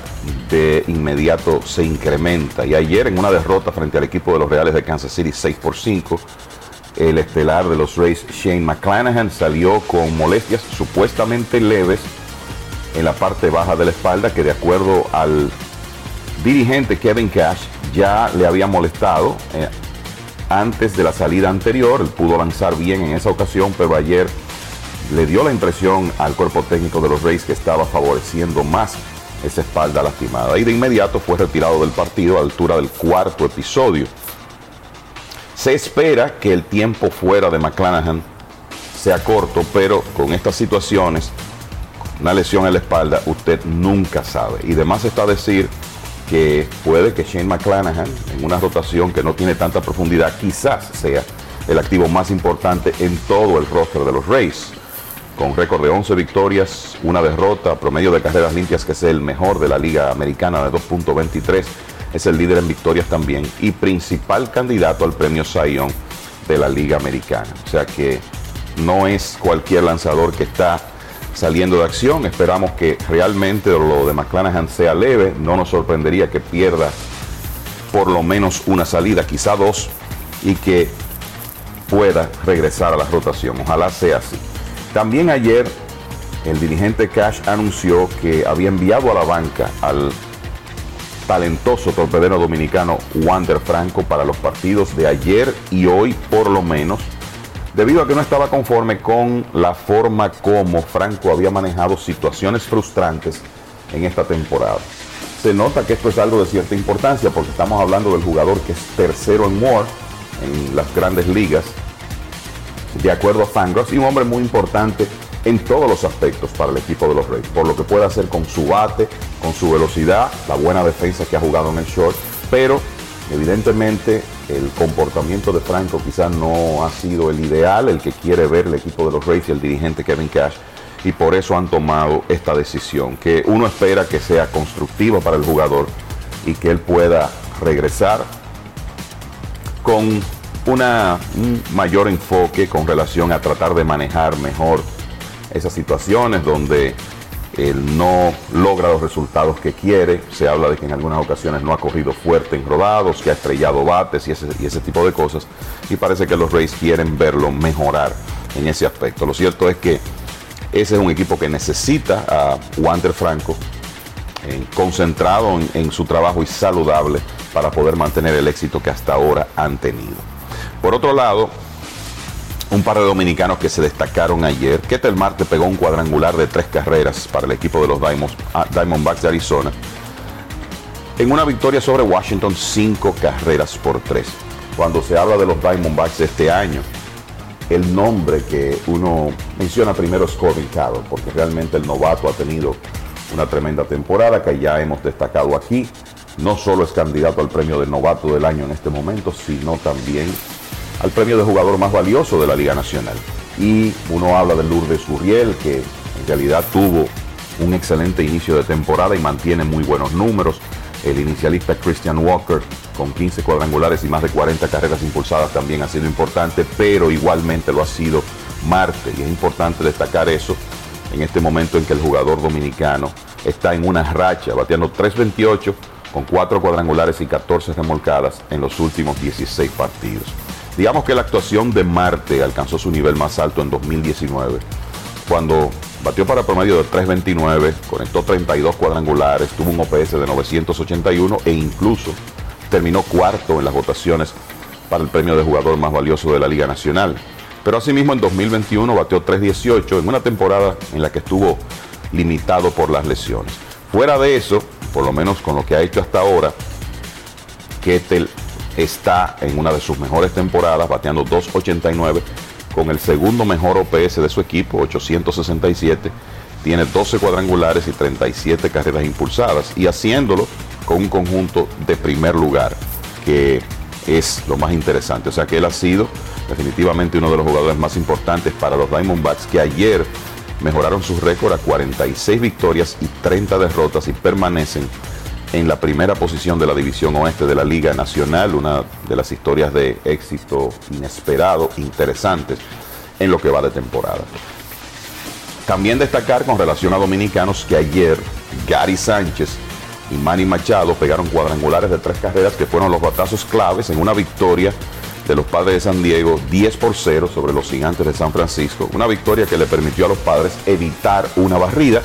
de inmediato se incrementa. Y ayer en una derrota frente al equipo de los Reales de Kansas City 6 por 5, el estelar de los Rays Shane McClanahan salió con molestias supuestamente leves en la parte baja de la espalda que de acuerdo al dirigente Kevin Cash ya le había molestado eh, antes de la salida anterior. Él pudo lanzar bien en esa ocasión, pero ayer le dio la impresión al cuerpo técnico de los Rays que estaba favoreciendo más esa espalda lastimada. Y de inmediato fue retirado del partido a altura del cuarto episodio. Se espera que el tiempo fuera de McClanahan sea corto, pero con estas situaciones, una lesión en la espalda, usted nunca sabe. Y además está decir que puede que Shane McClanahan, en una rotación que no tiene tanta profundidad, quizás sea el activo más importante en todo el roster de los Rays. Con récord de 11 victorias, una derrota, promedio de carreras limpias que es el mejor de la Liga Americana de 2.23, es el líder en victorias también y principal candidato al premio Zion de la Liga Americana. O sea que no es cualquier lanzador que está saliendo de acción. Esperamos que realmente lo de McClanahan sea leve. No nos sorprendería que pierda por lo menos una salida, quizá dos, y que pueda regresar a la rotación. Ojalá sea así. También ayer el dirigente Cash anunció que había enviado a la banca al talentoso torpedero dominicano Wander Franco para los partidos de ayer y hoy por lo menos debido a que no estaba conforme con la forma como Franco había manejado situaciones frustrantes en esta temporada. Se nota que esto es algo de cierta importancia porque estamos hablando del jugador que es tercero en WAR en las grandes ligas, de acuerdo a Fangraphs, y un hombre muy importante en todos los aspectos para el equipo de los Reyes, por lo que puede hacer con su bate, con su velocidad, la buena defensa que ha jugado en el short, pero evidentemente el comportamiento de Franco quizás no ha sido el ideal, el que quiere ver el equipo de los Rays y el dirigente Kevin Cash, y por eso han tomado esta decisión, que uno espera que sea constructiva para el jugador y que él pueda regresar con una, un mayor enfoque con relación a tratar de manejar mejor esas situaciones donde él no logra los resultados que quiere. Se habla de que en algunas ocasiones no ha corrido fuerte en rodados, que ha estrellado bates y ese, tipo de cosas. Y parece que los Rays quieren verlo mejorar en ese aspecto. Lo cierto es que ese es un equipo que necesita a Wander Franco eh, concentrado en, en su trabajo y saludable para poder mantener el éxito que hasta ahora han tenido. Por otro lado, un par de dominicanos que se destacaron ayer. Ketel Marte pegó un cuadrangular de tres carreras para el equipo de los ah, Diamondbacks de Arizona. En una victoria sobre Washington, cinco carreras por tres. Cuando se habla de los Diamondbacks de este año, el nombre que uno menciona primero es Corbin Carroll, porque realmente el novato ha tenido una tremenda temporada que ya hemos destacado aquí. No solo es candidato al premio de novato del año en este momento, sino también al premio de jugador más valioso de la Liga Nacional. Y uno habla de Lourdes Gurriel, que en realidad tuvo un excelente inicio de temporada y mantiene muy buenos números. El inicialista Christian Walker, con 15 cuadrangulares y más de 40 carreras impulsadas, también ha sido importante, pero igualmente lo ha sido Marte. Y es importante destacar eso en este momento en que el jugador dominicano está en una racha, bateando 3.28 con 4 cuadrangulares y 14 remolcadas en los últimos 16 partidos. Digamos que la actuación de Marte alcanzó su nivel más alto en 2019, cuando batió para promedio de 3.29, conectó 32 cuadrangulares, tuvo un OPS de 981 e incluso terminó cuarto en las votaciones para el premio de jugador más valioso de la Liga Nacional. Pero asimismo en 2021 bateó 3.18 en una temporada en la que estuvo limitado por las lesiones. Fuera de eso, por lo menos con lo que ha hecho hasta ahora, Ketel está en una de sus mejores temporadas, bateando 2.89 con el segundo mejor OPS de su equipo, 867. Tiene 12 cuadrangulares y 37 carreras impulsadas y haciéndolo con un conjunto de primer lugar, que es lo más interesante. O sea que él ha sido definitivamente uno de los jugadores más importantes para los Diamondbacks que ayer mejoraron su récord a 46 victorias y 30 derrotas y permanecen en la primera posición de la división oeste de la Liga Nacional, una de las historias de éxito inesperado, interesantes en lo que va de temporada. También destacar con relación a dominicanos que ayer Gary Sánchez y Manny Machado pegaron cuadrangulares de tres carreras que fueron los batazos claves en una victoria de los padres de San Diego 10 por 0 sobre los gigantes de San Francisco. Una victoria que le permitió a los padres evitar una barrida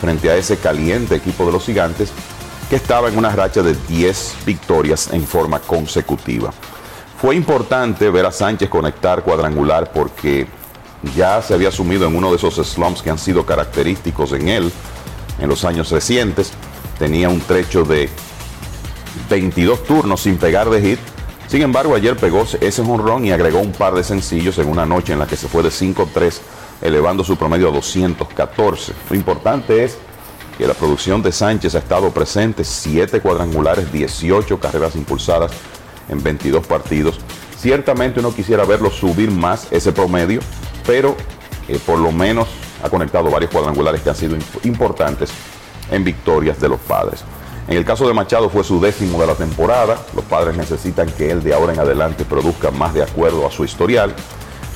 frente a ese caliente equipo de los gigantes que estaba en una racha de 10 victorias en forma consecutiva. Fue importante ver a Sánchez conectar cuadrangular porque ya se había sumido en uno de esos slumps que han sido característicos en él en los años recientes. Tenía un trecho de 22 turnos sin pegar de hit. Sin embargo, ayer pegó ese jonrón y agregó un par de sencillos en una noche en la que se fue de 5-3, elevando su promedio a 214. Lo importante es que la producción de Sánchez ha estado presente, 7 cuadrangulares, 18 carreras impulsadas en 22 partidos. Ciertamente uno quisiera verlo subir más ese promedio, pero eh, por lo menos ha conectado varios cuadrangulares que han sido importantes en victorias de los padres. En el caso de Machado fue su décimo de la temporada. Los padres necesitan que él de ahora en adelante produzca más de acuerdo a su historial.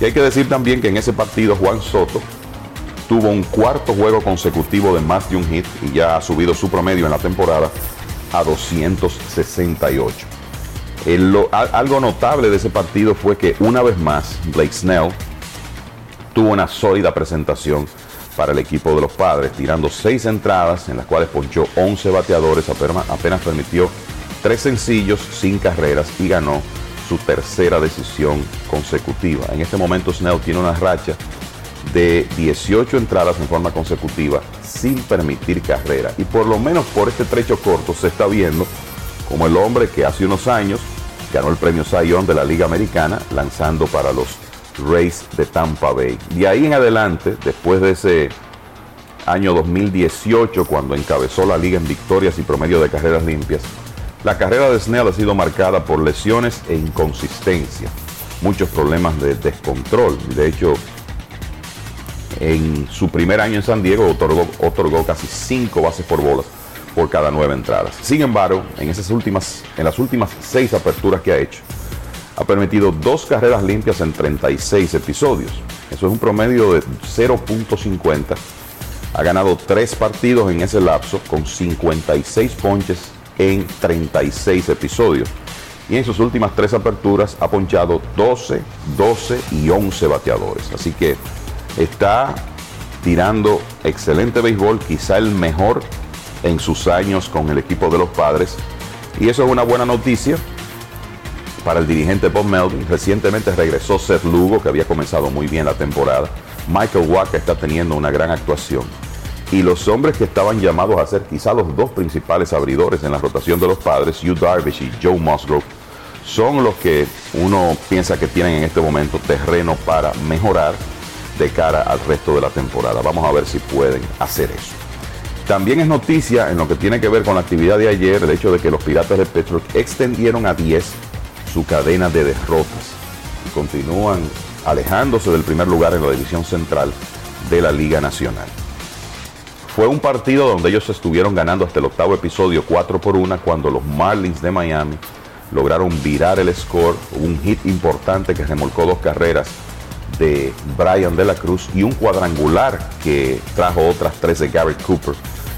Y hay que decir también que en ese partido Juan Soto tuvo un cuarto juego consecutivo de más de un hit y ya ha subido su promedio en la temporada a 268. algo notable de ese partido fue que una vez más Blake Snell tuvo una sólida presentación para el equipo de los padres, tirando seis entradas en las cuales ponchó 11 bateadores, apenas, permitió tres sencillos sin carreras y ganó su tercera decisión consecutiva. En este momento Snell tiene una racha de 18 entradas en forma consecutiva sin permitir carrera. Y por lo menos por este trecho corto se está viendo como el hombre que hace unos años ganó el premio Cy de la Liga Americana lanzando para los Rays de Tampa Bay. De ahí en adelante, después de ese año 2018, cuando encabezó la liga en victorias y promedio de carreras limpias, la carrera de Snell ha sido marcada por lesiones e inconsistencia, muchos problemas de descontrol. De hecho, en su primer año en San Diego otorgó, otorgó casi cinco bases por bolas por cada nueve entradas. Sin embargo, en, esas últimas, en las últimas seis aperturas que ha hecho, ha permitido dos carreras limpias en 36 episodios. Eso es un promedio de 0.50. Ha ganado tres partidos en ese lapso con 56 ponches en 36 episodios. Y en sus últimas tres aperturas ha ponchado 12, 12 y 11 bateadores. Así que está tirando excelente béisbol, quizá el mejor en sus años con el equipo de los padres. Y eso es una buena noticia para el dirigente Bob Melvin. Recientemente regresó Seth Lugo, que había comenzado muy bien la temporada. Michael Watt está teniendo una gran actuación. Y los hombres que estaban llamados a ser quizá los dos principales abridores en la rotación de los padres, Hugh Darvish y Joe Musgrove, son los que uno piensa que tienen en este momento terreno para mejorar de cara al resto de la temporada. Vamos a ver si pueden hacer eso. También es noticia en lo que tiene que ver con la actividad de ayer el hecho de que los Piratas de Pittsburgh extendieron a 10 su cadena de derrotas y continúan alejándose del primer lugar en la división central de la Liga Nacional. Fue un partido donde ellos estuvieron ganando hasta el octavo episodio 4 por 1 cuando los Marlins de Miami lograron virar el score, un hit importante que remolcó dos carreras de Brian de la Cruz y un cuadrangular que trajo otras tres de Garrett Cooper,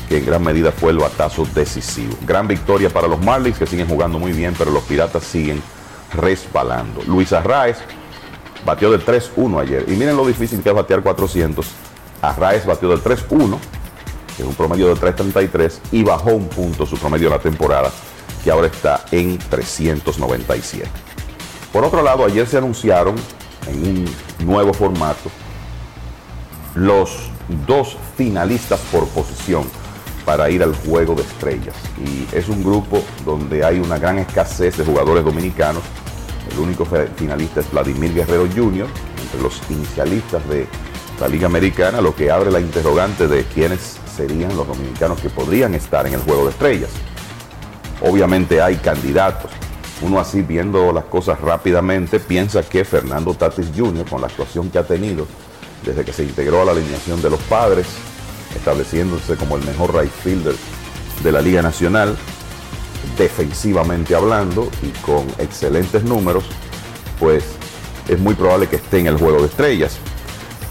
que en gran medida fue el batazo decisivo. Gran victoria para los Marlins que siguen jugando muy bien, pero los Piratas siguen resbalando. Luis Arraez batió del 3-1 ayer. Y miren lo difícil que es batear 400. Arraez batió del 3-1, que es un promedio de 3.33, y bajó un punto su promedio de la temporada, que ahora está en 397. Por otro lado, ayer se anunciaron en un nuevo formato los dos finalistas por posición para ir al juego de estrellas. Y es un grupo donde hay una gran escasez de jugadores dominicanos el único finalista es Vladimir Guerrero Jr., entre los inicialistas de la Liga Americana, lo que abre la interrogante de quiénes serían los dominicanos que podrían estar en el Juego de Estrellas. Obviamente hay candidatos. Uno así viendo las cosas rápidamente piensa que Fernando Tatis Jr., con la actuación que ha tenido desde que se integró a la alineación de los padres, estableciéndose como el mejor right fielder de la Liga Nacional, defensivamente hablando y con excelentes números, pues es muy probable que esté en el juego de estrellas.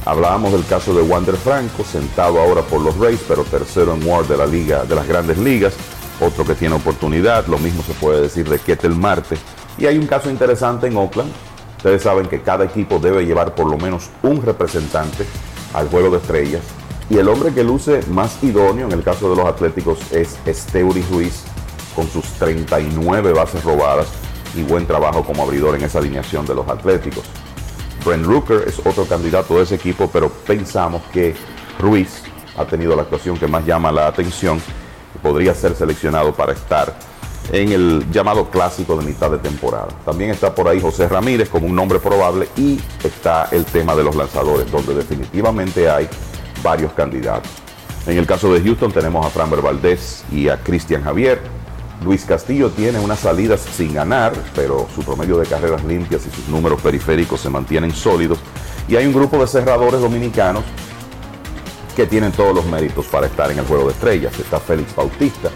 Hablábamos del caso de Wander Franco, sentado ahora por los Rays, pero tercero en Ward de la liga, de las grandes ligas. Otro que tiene oportunidad, lo mismo se puede decir de Ketel Marte. Y hay un caso interesante en Oakland. Ustedes saben que cada equipo debe llevar por lo menos un representante al juego de estrellas. Y el hombre que luce más idóneo en el caso de los Atléticos es Esteury Ruiz, con sus 39 bases robadas y buen trabajo como abridor en esa alineación de los Atléticos. Brent Rooker es otro candidato de ese equipo, pero pensamos que Ruiz ha tenido la actuación que más llama la atención podría ser seleccionado para estar en el llamado clásico de mitad de temporada. También está por ahí José Ramírez como un nombre probable y está el tema de los lanzadores, donde definitivamente hay varios candidatos. En el caso de Houston tenemos a Framber Valdez y a Cristian Javier. Luis Castillo tiene unas salidas sin ganar, pero su promedio de carreras limpias y sus números periféricos se mantienen sólidos. Y hay un grupo de cerradores dominicanos que tienen todos los méritos para estar en el juego de estrellas. Está Félix Bautista,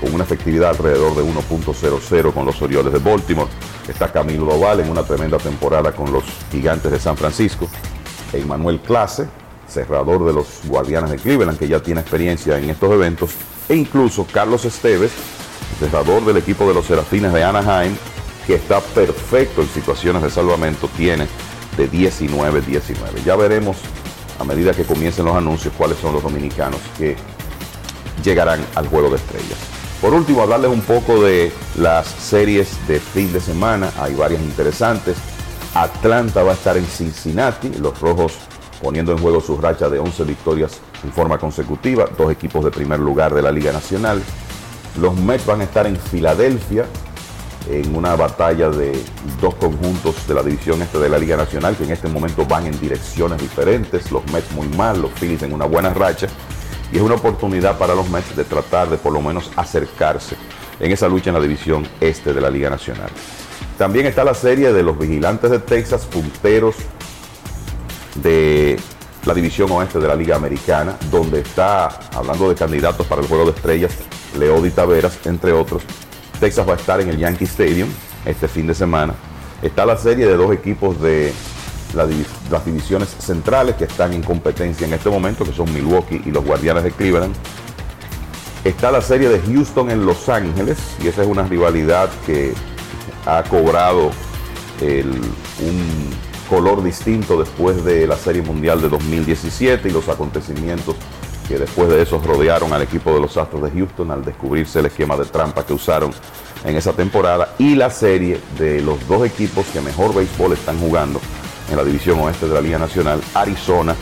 con una efectividad alrededor de 1.00 con los Orioles de Baltimore. Está Camilo Doval en una tremenda temporada con los Gigantes de San Francisco. Emmanuel Clase, cerrador de los Guardianes de Cleveland, que ya tiene experiencia en estos eventos. E incluso Carlos Esteves, cerrador del equipo de los Serafines de Anaheim, que está perfecto en situaciones de salvamento, tiene de 19-19. Ya veremos a medida que comiencen los anuncios cuáles son los dominicanos que llegarán al juego de estrellas. Por último, hablarles un poco de las series de fin de semana. Hay varias interesantes. Atlanta va a estar en Cincinnati, los rojos poniendo en juego su racha de 11 victorias en forma consecutiva, dos equipos de primer lugar de la Liga Nacional. Los Mets van a estar en Filadelfia en una batalla de dos conjuntos de la división este de la Liga Nacional que en este momento van en direcciones diferentes. Los Mets muy mal, los Phillies en una buena racha. Y es una oportunidad para los Mets de tratar de por lo menos acercarse en esa lucha en la división este de la Liga Nacional. También está la serie de los vigilantes de Texas, punteros de la división oeste de la Liga Americana, donde está, hablando de candidatos para el juego de estrellas, Leody Taveras, entre otros. Texas va a estar en el Yankee Stadium este fin de semana. Está la serie de dos equipos de las divisiones centrales que están en competencia en este momento, que son Milwaukee y los Guardianes de Cleveland. Está la serie de Houston en Los Ángeles, y esa es una rivalidad que ha cobrado un color distinto después de la Serie Mundial de 2017 y los acontecimientos que después de eso rodearon al equipo de los Astros de Houston al descubrirse el esquema de trampa que usaron en esa temporada y la serie de los dos equipos que mejor béisbol están jugando en la división oeste de la Liga Nacional, Arizona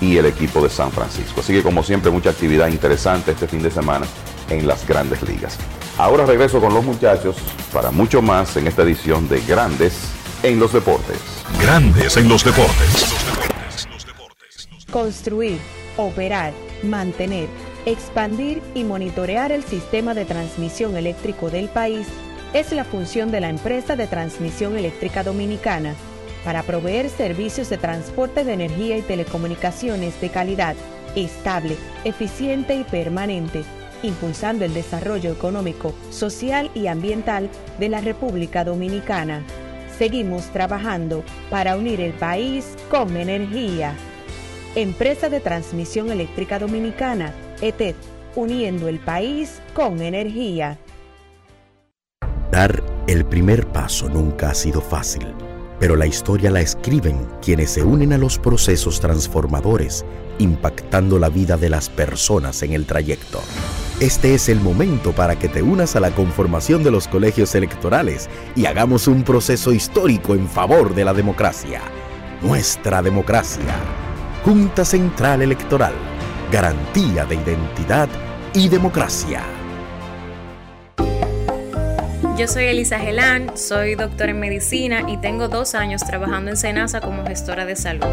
y el equipo de San Francisco. Así que como siempre mucha actividad interesante este fin de semana en las grandes ligas. Ahora regreso con los muchachos para mucho más en esta edición de Grandes en los Deportes. Grandes en los Deportes. Construir, operar mantener, expandir y monitorear el sistema de transmisión eléctrico del país es la función de la empresa de transmisión eléctrica dominicana para proveer servicios de transporte de energía y telecomunicaciones de calidad, estable, eficiente y permanente, impulsando el desarrollo económico, social y ambiental de la República Dominicana. Seguimos trabajando para unir el país con energía. Empresa de Transmisión Eléctrica Dominicana, ETED, uniendo el país con energía. Dar el primer paso nunca ha sido fácil, pero la historia la escriben quienes se unen a los procesos transformadores, impactando la vida de las personas en el trayecto. Este es el momento para que te unas a la conformación de los colegios electorales y hagamos un proceso histórico en favor de la democracia. Nuestra democracia. Junta Central Electoral, garantía de identidad y democracia. Yo soy Elisa Gelán, soy doctora en medicina y tengo dos años trabajando en Senasa como gestora de salud.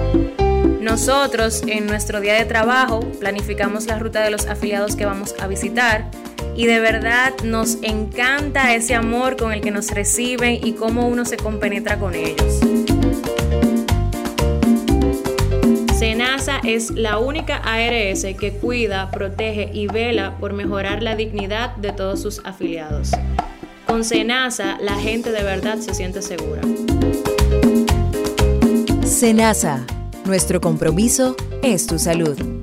Nosotros en nuestro día de trabajo planificamos la ruta de los afiliados que vamos a visitar y de verdad nos encanta ese amor con el que nos reciben y cómo uno se compenetra con ellos. Senasa es la única ARS que cuida, protege y vela por mejorar la dignidad de todos sus afiliados. Con Senasa, la gente de verdad se siente segura. Senasa, nuestro compromiso es tu salud.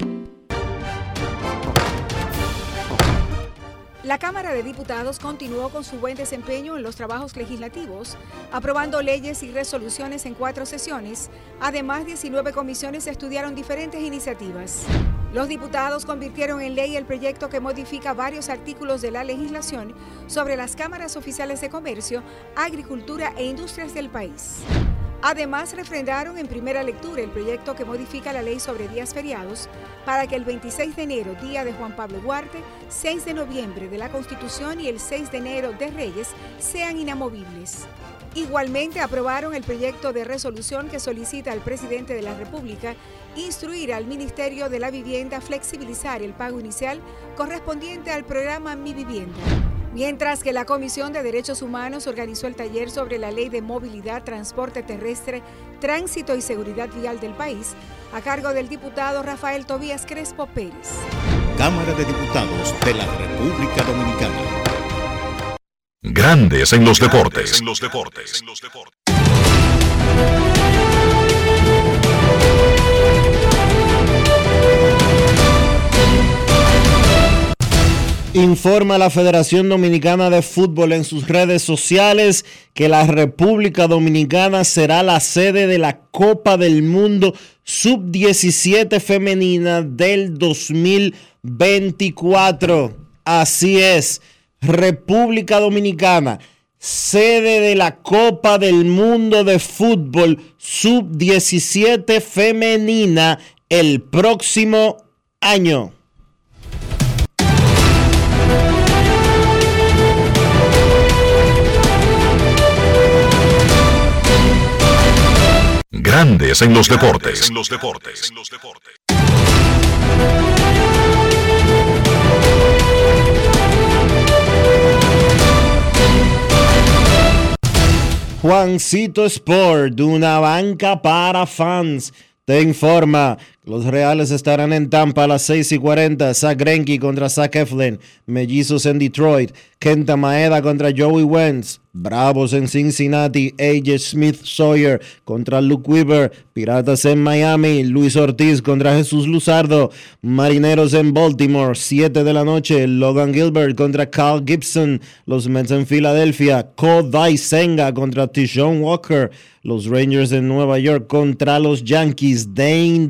La Cámara de Diputados continuó con su buen desempeño en los trabajos legislativos, aprobando leyes y resoluciones en cuatro sesiones. Además, 19 comisiones estudiaron diferentes iniciativas. Los diputados convirtieron en ley el proyecto que modifica varios artículos de la legislación sobre las cámaras oficiales de comercio, agricultura e industrias del país. Además, refrendaron en primera lectura el proyecto que modifica la ley sobre días feriados para que el 26 de enero, día de Juan Pablo Duarte, 6 de noviembre de la Constitución y el 6 de enero de Reyes sean inamovibles. Igualmente aprobaron el proyecto de resolución que solicita al presidente de la República instruir al Ministerio de la Vivienda flexibilizar el pago inicial correspondiente al programa Mi Vivienda. Mientras que la Comisión de Derechos Humanos organizó el taller sobre la Ley de Movilidad, Transporte Terrestre, Tránsito y Seguridad Vial del país, a cargo del diputado Rafael Tobías Crespo Pérez. Cámara de Diputados de la República Dominicana. Grandes en los deportes. Informa la Federación Dominicana de Fútbol en sus redes sociales que la República Dominicana será la sede de la Copa del Mundo Sub-17 femenina del 2024. Así es, República Dominicana, sede de la Copa del Mundo de Fútbol Sub-17 femenina el próximo año. Grandes en los deportes. Juancito Sport, de una banca para fans, te informa los Reales estarán en Tampa a las 6 y 40. Zach Greinke contra Zach Eflin. Mellizos en Detroit. Kenta Maeda contra Joey Wentz. Bravos en Cincinnati. AJ Smith Sawyer contra Luke Weaver. Piratas en Miami. Luis Ortiz contra Jesús Luzardo. Marineros en Baltimore. 7 de la noche. Logan Gilbert contra Carl Gibson. Los Mets en Filadelfia. Kodai Senga contra Tishon Walker. Los Rangers en Nueva York contra los Yankees. Dane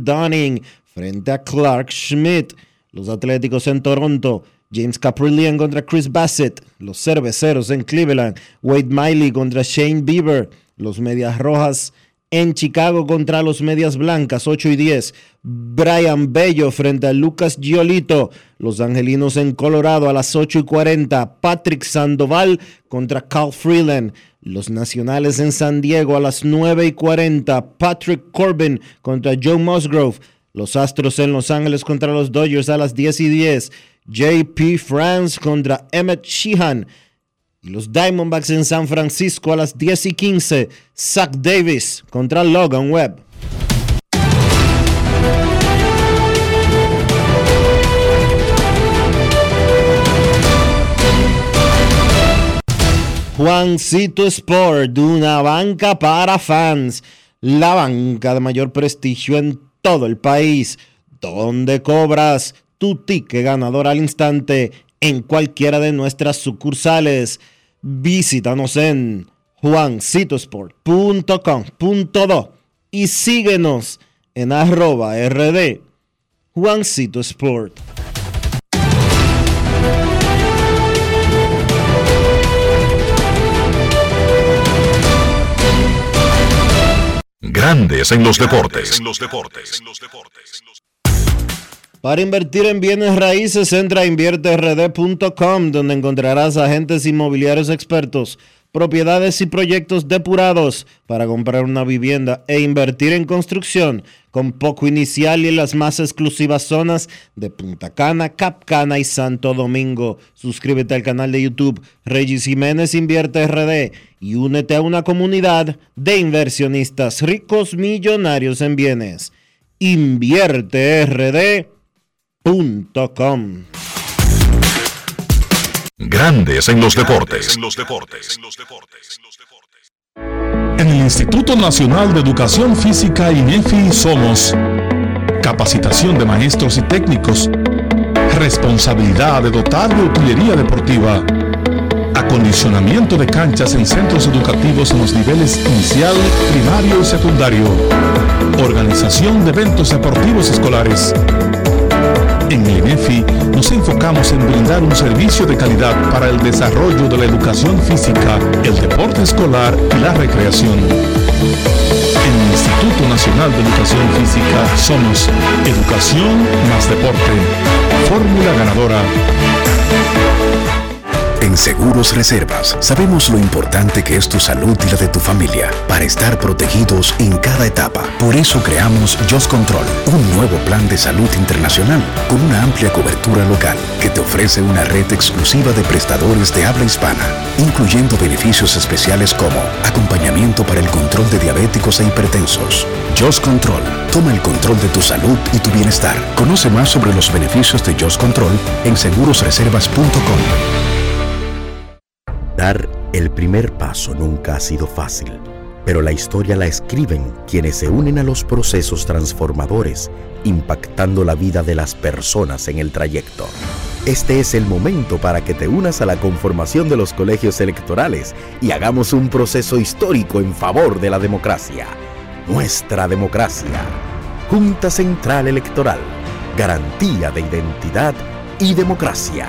Frente a Clark Schmidt. Los Atléticos en Toronto. James Caprillion contra Chris Bassett. Los Cerveceros en Cleveland. Wade Miley contra Shane Bieber. Los Medias Rojas en Chicago contra los Medias Blancas, 8 y 10. Brian Bello frente a Lucas Giolito. Los Angelinos en Colorado a las 8 y 40. Patrick Sandoval contra Carl Freeland. Los Nacionales en San Diego a las 9 y 40. Patrick Corbin contra Joe Musgrove. Los Astros en Los Ángeles contra los Dodgers a las 10 y 10. JP France contra Emmett Sheehan. Y los Diamondbacks en San Francisco a las 10 y 15. Zach Davis contra Logan Webb. Juancito Sport, una banca para fans. La banca de mayor prestigio en todo el país, donde cobras tu ticket ganador al instante en cualquiera de nuestras sucursales. Visítanos en juancitosport.com.do y síguenos en arroba rd Juancito Sport. Grandes en los deportes. Para invertir en bienes raíces, entra a invierterd.com, donde encontrarás agentes inmobiliarios expertos propiedades y proyectos depurados para comprar una vivienda e invertir en construcción con poco inicial y en las más exclusivas zonas de Punta Cana, Capcana y Santo Domingo. Suscríbete al canal de YouTube Regis Jiménez Invierte RD y únete a una comunidad de inversionistas ricos millonarios en bienes. InvierteRD.com Grandes en los deportes. En el Instituto Nacional de Educación Física INEFI somos capacitación de maestros y técnicos, responsabilidad de dotar de utilería deportiva, acondicionamiento de canchas en centros educativos en los niveles inicial, primario y secundario, organización de eventos deportivos escolares en el INEFI nos enfocamos en brindar un servicio de calidad para el desarrollo de la educación física, el deporte escolar y la recreación. En el Instituto Nacional de Educación Física somos Educación más Deporte. Fórmula ganadora. Seguros Reservas sabemos lo importante que es tu salud y la de tu familia para estar protegidos en cada etapa. Por eso creamos Just Control, un nuevo plan de salud internacional con una amplia cobertura local que te ofrece una red exclusiva de prestadores de habla hispana, incluyendo beneficios especiales como acompañamiento para el control de diabéticos e hipertensos. Just Control, toma el control de tu salud y tu bienestar. Conoce más sobre los beneficios de Just Control en segurosreservas.com. Dar el primer paso nunca ha sido fácil, pero la historia la escriben quienes se unen a los procesos transformadores, impactando la vida de las personas en el trayecto. Este es el momento para que te unas a la conformación de los colegios electorales y hagamos un proceso histórico en favor de la democracia. Nuestra democracia. Junta Central Electoral. Garantía de identidad y democracia.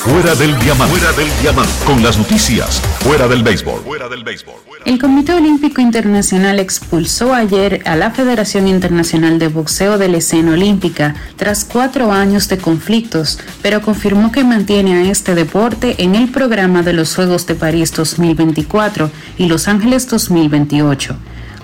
Fuera del diamante. Fuera del diamante. Con las noticias. Fuera del béisbol. Fuera del béisbol. El Comité Olímpico Internacional expulsó ayer a la Federación Internacional de Boxeo de la Escena Olímpica tras cuatro años de conflictos, pero confirmó que mantiene a este deporte en el programa de los Juegos de París 2024 y Los Ángeles 2028.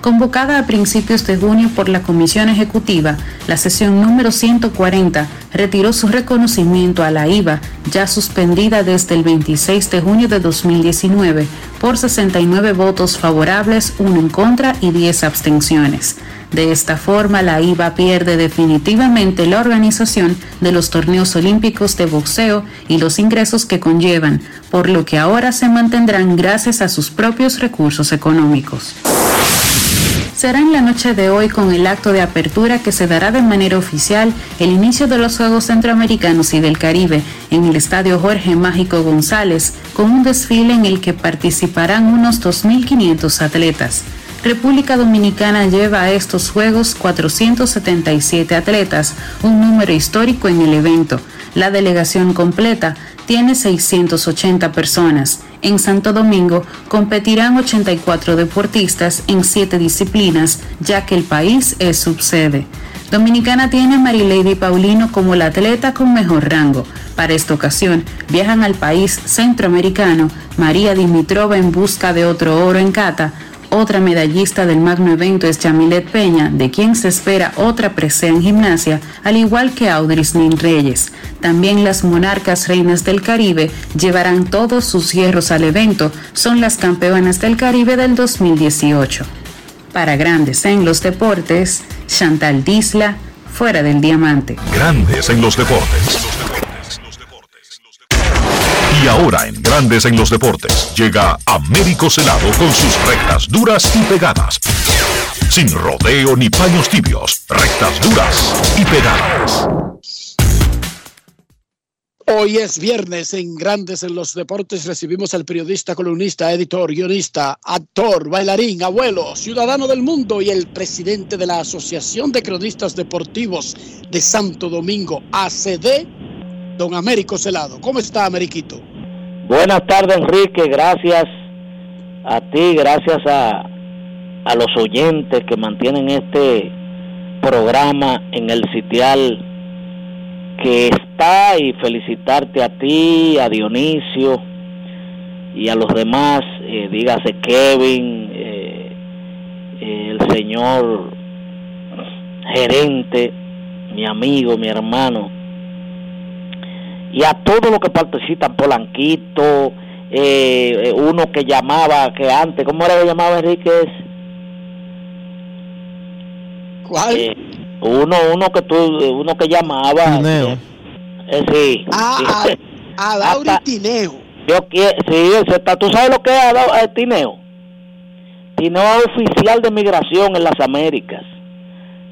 Convocada a principios de junio por la Comisión Ejecutiva, la sesión número 140 retiró su reconocimiento a la IVA, ya suspendida desde el 26 de junio de 2019, por 69 votos favorables, 1 en contra y 10 abstenciones. De esta forma, la IVA pierde definitivamente la organización de los torneos olímpicos de boxeo y los ingresos que conllevan, por lo que ahora se mantendrán gracias a sus propios recursos económicos será en la noche de hoy con el acto de apertura que se dará de manera oficial el inicio de los Juegos Centroamericanos y del Caribe en el Estadio Jorge Mágico González, con un desfile en el que participarán unos 2.500 atletas. República Dominicana lleva a estos Juegos 477 atletas, un número histórico en el evento. La delegación completa tiene 680 personas. En Santo Domingo competirán 84 deportistas en 7 disciplinas, ya que el país es subsede. Dominicana tiene a Marilady Paulino como la atleta con mejor rango. Para esta ocasión viajan al país centroamericano María Dimitrova en busca de otro oro en cata, otra medallista del magno evento es Yamilet Peña, de quien se espera otra presea en gimnasia, al igual que Audris Nin Reyes. También las monarcas reinas del Caribe llevarán todos sus hierros al evento, son las campeonas del Caribe del 2018. Para grandes en los deportes, Chantal Disla, fuera del diamante. Grandes en los deportes. Ahora en Grandes en los Deportes llega Américo Celado con sus rectas duras y pegadas. Sin rodeo ni paños tibios, rectas duras y pegadas. Hoy es viernes en Grandes en los Deportes. Recibimos al periodista, columnista, editor, guionista, actor, bailarín, abuelo, ciudadano del mundo y el presidente de la Asociación de Cronistas Deportivos de Santo Domingo, ACD, don Américo Celado. ¿Cómo está, Ameriquito? Buenas tardes, Enrique. Gracias a ti, gracias a, a los oyentes que mantienen este programa en el sitial que está y felicitarte a ti, a Dionisio y a los demás, eh, dígase Kevin, eh, el señor gerente, mi amigo, mi hermano, y a todos los que participan, Polanquito, eh, uno que llamaba, que antes, ¿cómo era que llamaba Enriquez? ¿Cuál? uno uno que tú uno que llamaba Tineo. eh, sí, Ah, sí. a, a Lauri Tineo. yo quiero sí ese está- tú sabes lo que es eh, Tineo Tineo es oficial de migración en las Américas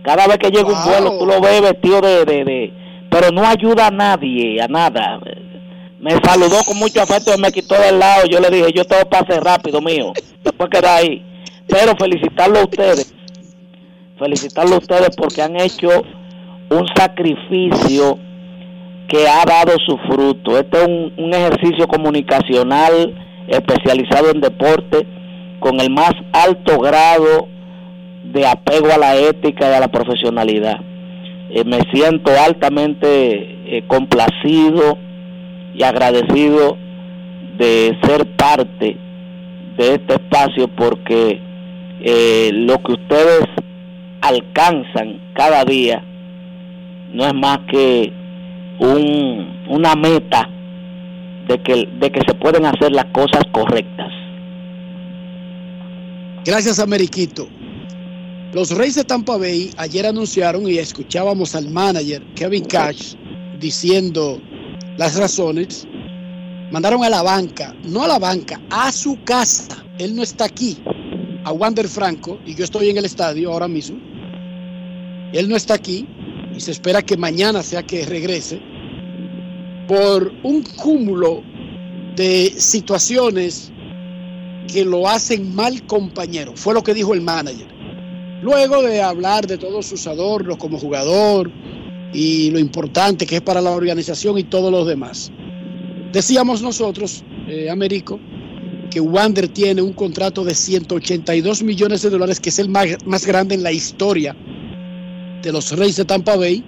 cada vez que llega un vuelo tú lo ves vestido de, de, de- pero no ayuda a nadie a nada. Me saludó con mucho afecto y me quitó del lado. Yo le dije yo todo pase rápido mío después queda ahí. Pero felicitarlo a ustedes. Felicitarlo a ustedes porque han hecho un sacrificio que ha dado su fruto. Este es un, un ejercicio comunicacional especializado en deporte con el más alto grado de apego a la ética y a la profesionalidad. Eh, me siento altamente eh, complacido y agradecido de ser parte de este espacio porque eh, lo que ustedes alcanzan cada día no es más que un, una meta de que, de que se pueden hacer las cosas correctas. Gracias, Ameriquito. Los Reyes de Tampa Bay ayer anunciaron y escuchábamos al manager Kevin Cash diciendo las razones. Mandaron a la banca, no a la banca, a su casa. Él no está aquí. A Wander Franco, y yo estoy en el estadio ahora mismo. Él no está aquí y se espera que mañana sea que regrese por un cúmulo de situaciones que lo hacen mal compañero. Fue lo que dijo el manager. Luego de hablar de todos sus adornos como jugador y lo importante que es para la organización y todos los demás. Decíamos nosotros, eh, Américo, que Wander tiene un contrato de 182 millones de dólares, que es el más, más grande en la historia de los Reyes de Tampa Bay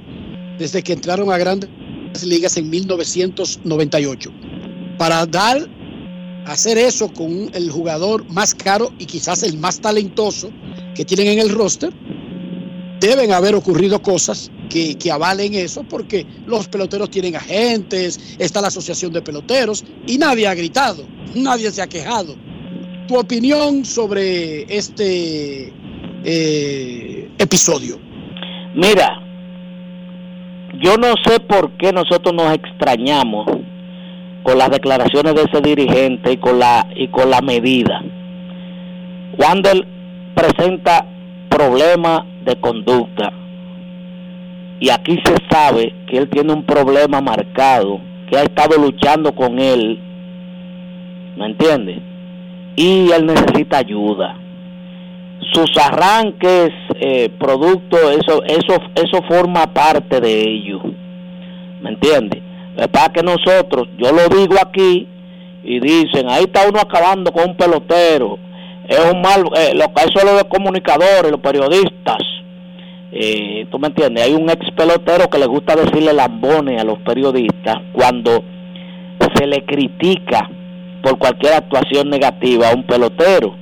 desde que entraron a grandes ligas en 1998. Para dar, hacer eso con el jugador más caro y quizás el más talentoso que tienen en el roster, deben haber ocurrido cosas que, avalen eso, porque los peloteros tienen agentes, está la asociación de peloteros y nadie ha gritado, nadie se ha quejado. Tu opinión sobre este eh, episodio. Mira, yo no sé por qué nosotros nos extrañamos con las declaraciones de ese dirigente y con la y con la medida. Él presenta problemas de conducta y aquí se sabe que él tiene un problema marcado, que ha estado luchando con él, ¿me entiendes? Y él necesita ayuda sus arranques, eh, producto, eso, eso, eso forma parte de ello. ¿Me entiendes? Para que nosotros, yo lo digo aquí, y dicen, ahí está uno acabando con un pelotero, es un mal, eh, lo que eso es los comunicadores, los periodistas. Eh, ¿Tú me entiendes? Hay un ex pelotero que le gusta decirle lambones a los periodistas cuando se le critica por cualquier actuación negativa a un pelotero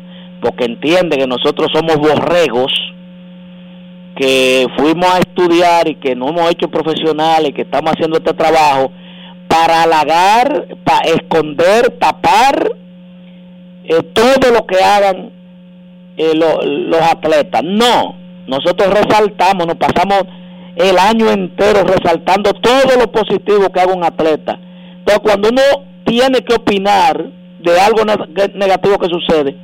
porque entiende que nosotros somos borregos que fuimos a estudiar y que no hemos hecho profesionales, que estamos haciendo este trabajo para halagar, para esconder, tapar eh, todo lo que hagan eh, lo- los atletas. No, nosotros resaltamos, nos pasamos el año entero resaltando todo lo positivo que haga un atleta. Pero cuando uno tiene que opinar de algo negativo que sucede,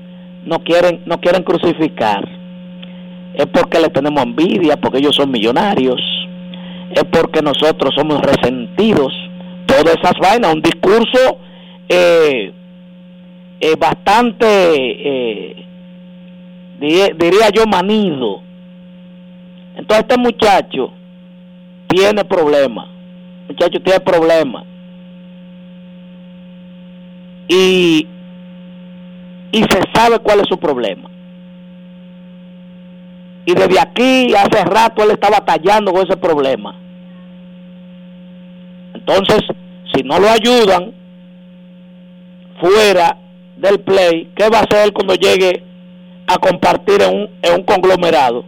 no quieren, no quieren crucificar. Es porque le tenemos envidia, porque ellos son millonarios, es porque nosotros somos resentidos. Todas esas vainas, un discurso eh, eh, bastante, eh, diría yo, manido. Entonces este muchacho tiene problemas. Muchacho tiene problemas. Y, y se sabe cuál es su problema. Y desde aquí, hace rato, él está batallando con ese problema. Entonces, si no lo ayudan fuera del play, ¿qué va a hacer cuando llegue a compartir en un, conglomerado?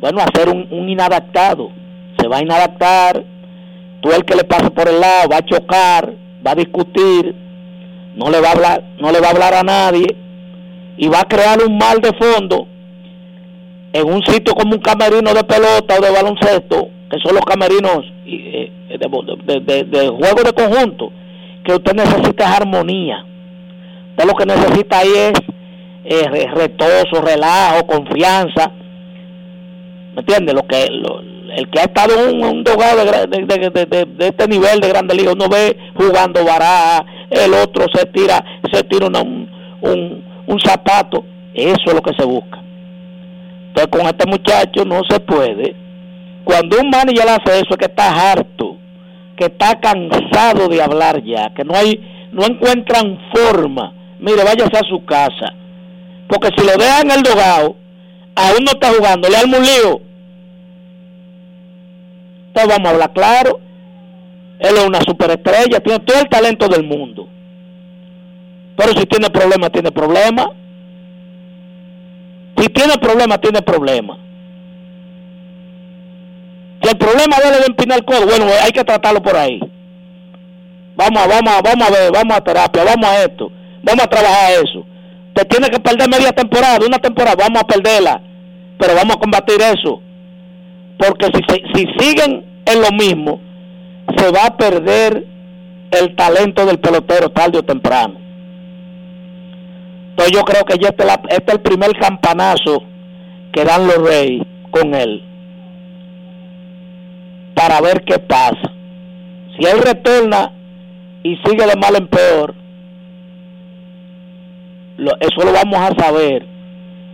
Bueno, hacer un, un inadaptado. Se va a inadaptar, tú el que le pase por el lado va a chocar, va a discutir, no le va a hablar, no le va a hablar a nadie y va a crear un mal de fondo en un sitio como un camerino de pelota o de baloncesto, que son los camerinos eh, de, de, juego de conjunto, que usted necesita es armonía. Usted lo que necesita ahí es eh, retoso, relajo, confianza. ¿Me entiende? Lo que, el que ha estado en un, dogado de, este nivel de grande liga, uno ve jugando baraja, el otro se tira, se tira un, un, un zapato, eso es lo que se busca. Entonces con este muchacho no se puede. Cuando un manager hace eso es que está harto, que está cansado de hablar ya, que no hay, no encuentran forma. Mire, váyase a su casa. Porque si lo dejan el dogado, aún no está jugando, le arma un lío entonces vamos a hablar claro. Él es una superestrella, tiene todo el talento del mundo. Pero si tiene problemas, tiene problemas. Si tiene problemas, tiene problemas. Si el problema de él es empinar el codo, bueno, hay que tratarlo por ahí. Vamos, vamos, vamos a ver, vamos a terapia, vamos a esto, vamos a trabajar eso. Te tiene que perder media temporada, una temporada, vamos a perderla, pero vamos a combatir eso porque si, si siguen en lo mismo, se va a perder el talento del pelotero tarde o temprano. Entonces yo creo que ya este, este es el primer campanazo que dan los Reyes con él para ver qué pasa. Si él retorna y sigue de mal en peor, eso lo vamos a saber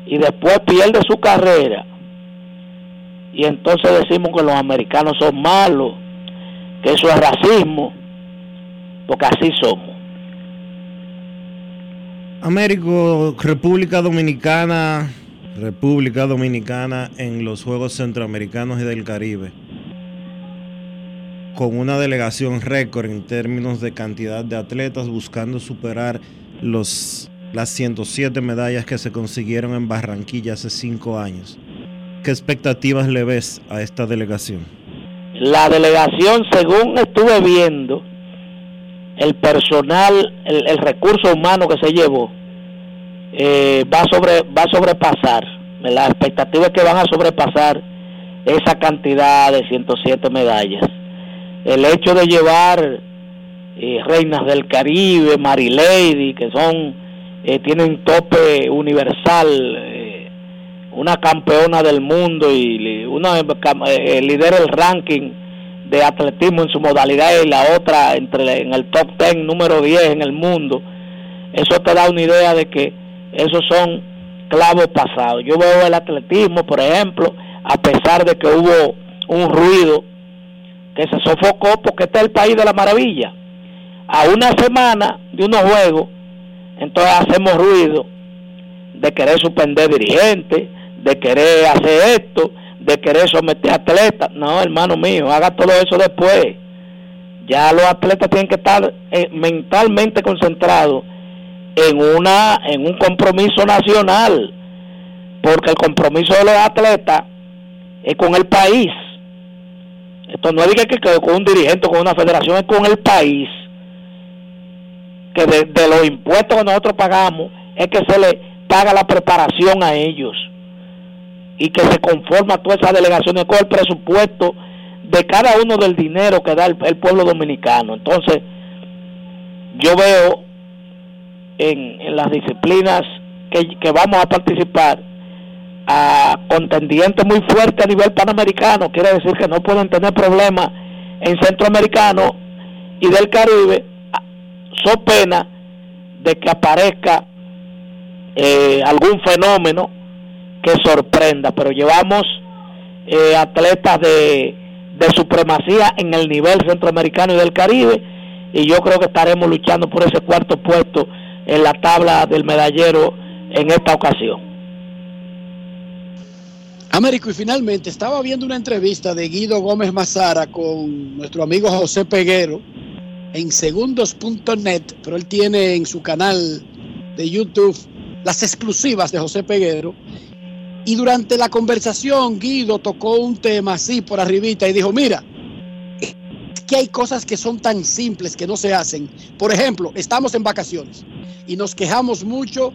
y después pierde su carrera y entonces decimos que los americanos son malos, que eso es racismo, porque así somos. Américo, República Dominicana, República Dominicana en los Juegos Centroamericanos y del Caribe, con una delegación récord en términos de cantidad de atletas buscando superar los, las 107 medallas que se consiguieron en Barranquilla hace cinco años. ¿Qué expectativas le ves a esta delegación? La delegación, según estuve viendo, el personal, el, recurso humano que se llevó, eh, va, sobre, va a sobrepasar. La expectativa es que van a sobrepasar esa cantidad de 107 medallas. El hecho de llevar eh, reinas del Caribe, Marilady, que son, eh, tienen tope universal, una campeona del mundo y una eh, lidera el ranking de atletismo en su modalidad y la otra entre en el top 10 número 10 en el mundo. Eso te da una idea de que esos son clavos pasados. Yo veo el atletismo por ejemplo a pesar de que hubo un ruido que se sofocó porque este es el país de la maravilla. A una semana de unos juegos entonces hacemos ruido de querer suspender dirigentes de querer hacer esto, de querer someter atletas. No, hermano mío, haga todo eso después. Ya los atletas tienen que estar eh, mentalmente concentrados en una en un compromiso nacional, porque el compromiso de los atletas es con el país. Esto no es que, que, con un dirigente, con una federación, es con el país. Que de, de los impuestos que nosotros pagamos es que se le paga la preparación a ellos y que se conforma toda esa delegación con el presupuesto de cada uno del dinero que da el, pueblo dominicano. Entonces, yo veo en, las disciplinas que, vamos a participar a contendientes muy fuertes a nivel panamericano, quiere decir que no pueden tener problemas en centroamericano y del Caribe, so pena de que aparezca eh, algún fenómeno que sorprenda, pero llevamos eh, atletas de, de supremacía en el nivel centroamericano y del Caribe y yo creo que estaremos luchando por ese cuarto puesto en la tabla del medallero en esta ocasión. Américo, y finalmente estaba viendo una entrevista de Guido Gómez Mazara con nuestro amigo José Peguero en segundos.net, pero él tiene en su canal de YouTube las exclusivas de José Peguero. Y durante la conversación, Guido tocó un tema así por arribita y dijo, mira, que hay cosas que son tan simples que no se hacen. Por ejemplo, estamos en vacaciones y nos quejamos mucho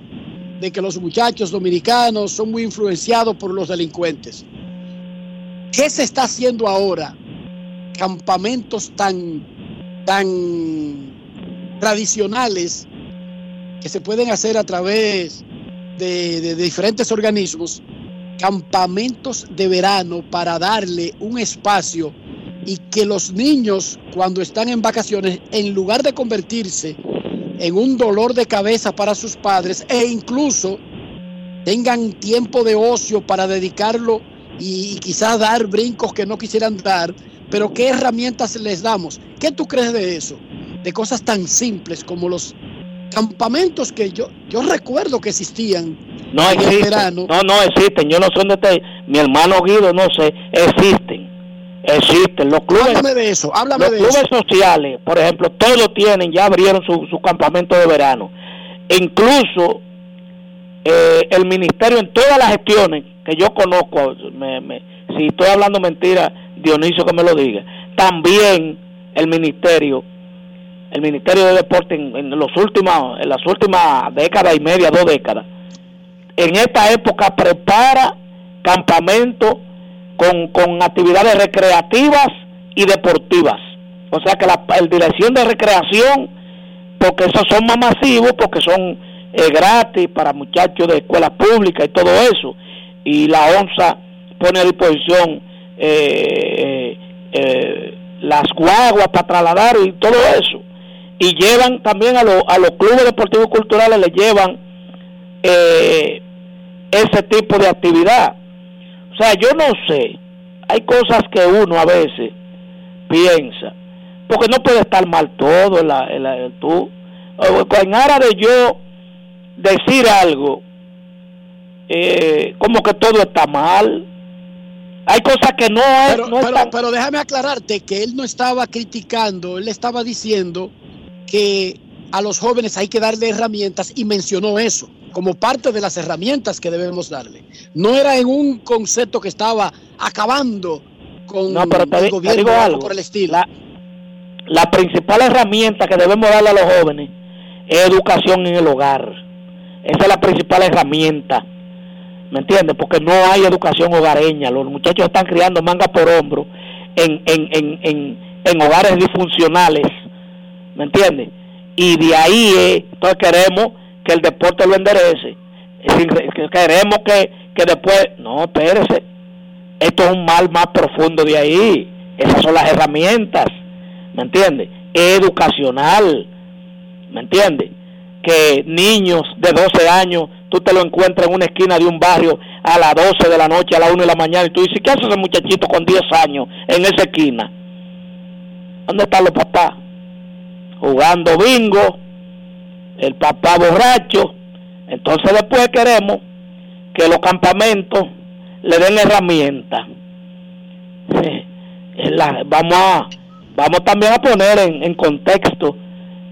de que los muchachos dominicanos son muy influenciados por los delincuentes. ¿Qué se está haciendo ahora? Campamentos tan, tan tradicionales que se pueden hacer a través de, diferentes organismos, campamentos de verano para darle un espacio y que los niños cuando están en vacaciones, en lugar de convertirse en un dolor de cabeza para sus padres e incluso tengan tiempo de ocio para dedicarlo y, quizás dar brincos que no quisieran dar, pero ¿qué herramientas les damos? ¿Qué tú crees de eso? De cosas tan simples como los campamentos que yo yo recuerdo que existían no existen no no existen yo no sé dónde mi hermano Guido no sé existen Existen los clubes. Háblame de eso, háblame los clubes sociales, por ejemplo, todos tienen, ya abrieron su, su campamento de verano. incluso eh, el ministerio en todas las gestiones que yo conozco, si estoy hablando mentira, Dionisio que me lo diga, también el ministerio, el ministerio de deporte en, los últimos, en las últimas décadas y media, dos décadas, en esta época prepara campamentos con, actividades recreativas y deportivas. O sea que la dirección de recreación, porque esos son más masivos, porque son eh, gratis para muchachos de escuelas públicas y todo eso. Y la ONSA pone a disposición eh, eh, las guaguas para trasladar y todo eso. Y llevan también a, a los clubes deportivos culturales, les llevan ese tipo de actividad. O sea, yo no sé, hay cosas que uno a veces piensa, porque no puede estar mal todo en la, tú. En aras de yo decir algo, eh, como que todo está mal. Hay cosas que no es. Pero, pero, pero déjame aclararte que él no estaba criticando, él estaba diciendo que a los jóvenes hay que darle herramientas y mencionó eso como parte de las herramientas que debemos darle. No era en un concepto que estaba acabando con el gobierno algo, por el estilo. La, principal herramienta que debemos darle a los jóvenes es educación en el hogar. Esa es la principal herramienta. ¿Me entiendes? Porque no hay educación hogareña. Los muchachos están criando manga por hombro en, en, en, en, en hogares disfuncionales. ¿Me entiendes? Y de ahí, eh, entonces queremos que el deporte lo enderece. queremos que, que después, no, espérese, esto es un mal más profundo de ahí. Esas son las herramientas, ¿me entiende? Educacional, ¿me entiende? Que niños de 12 años, tú te lo encuentras en una esquina de un barrio a las 12 de la noche, a las 1 de la mañana, y tú dices, ¿qué hace ese muchachito con 10 años en esa esquina? ¿Dónde están los papás? Jugando bingo, el papá borracho. Entonces después queremos que los campamentos le den herramientas. vamos a vamos también a poner en, en contexto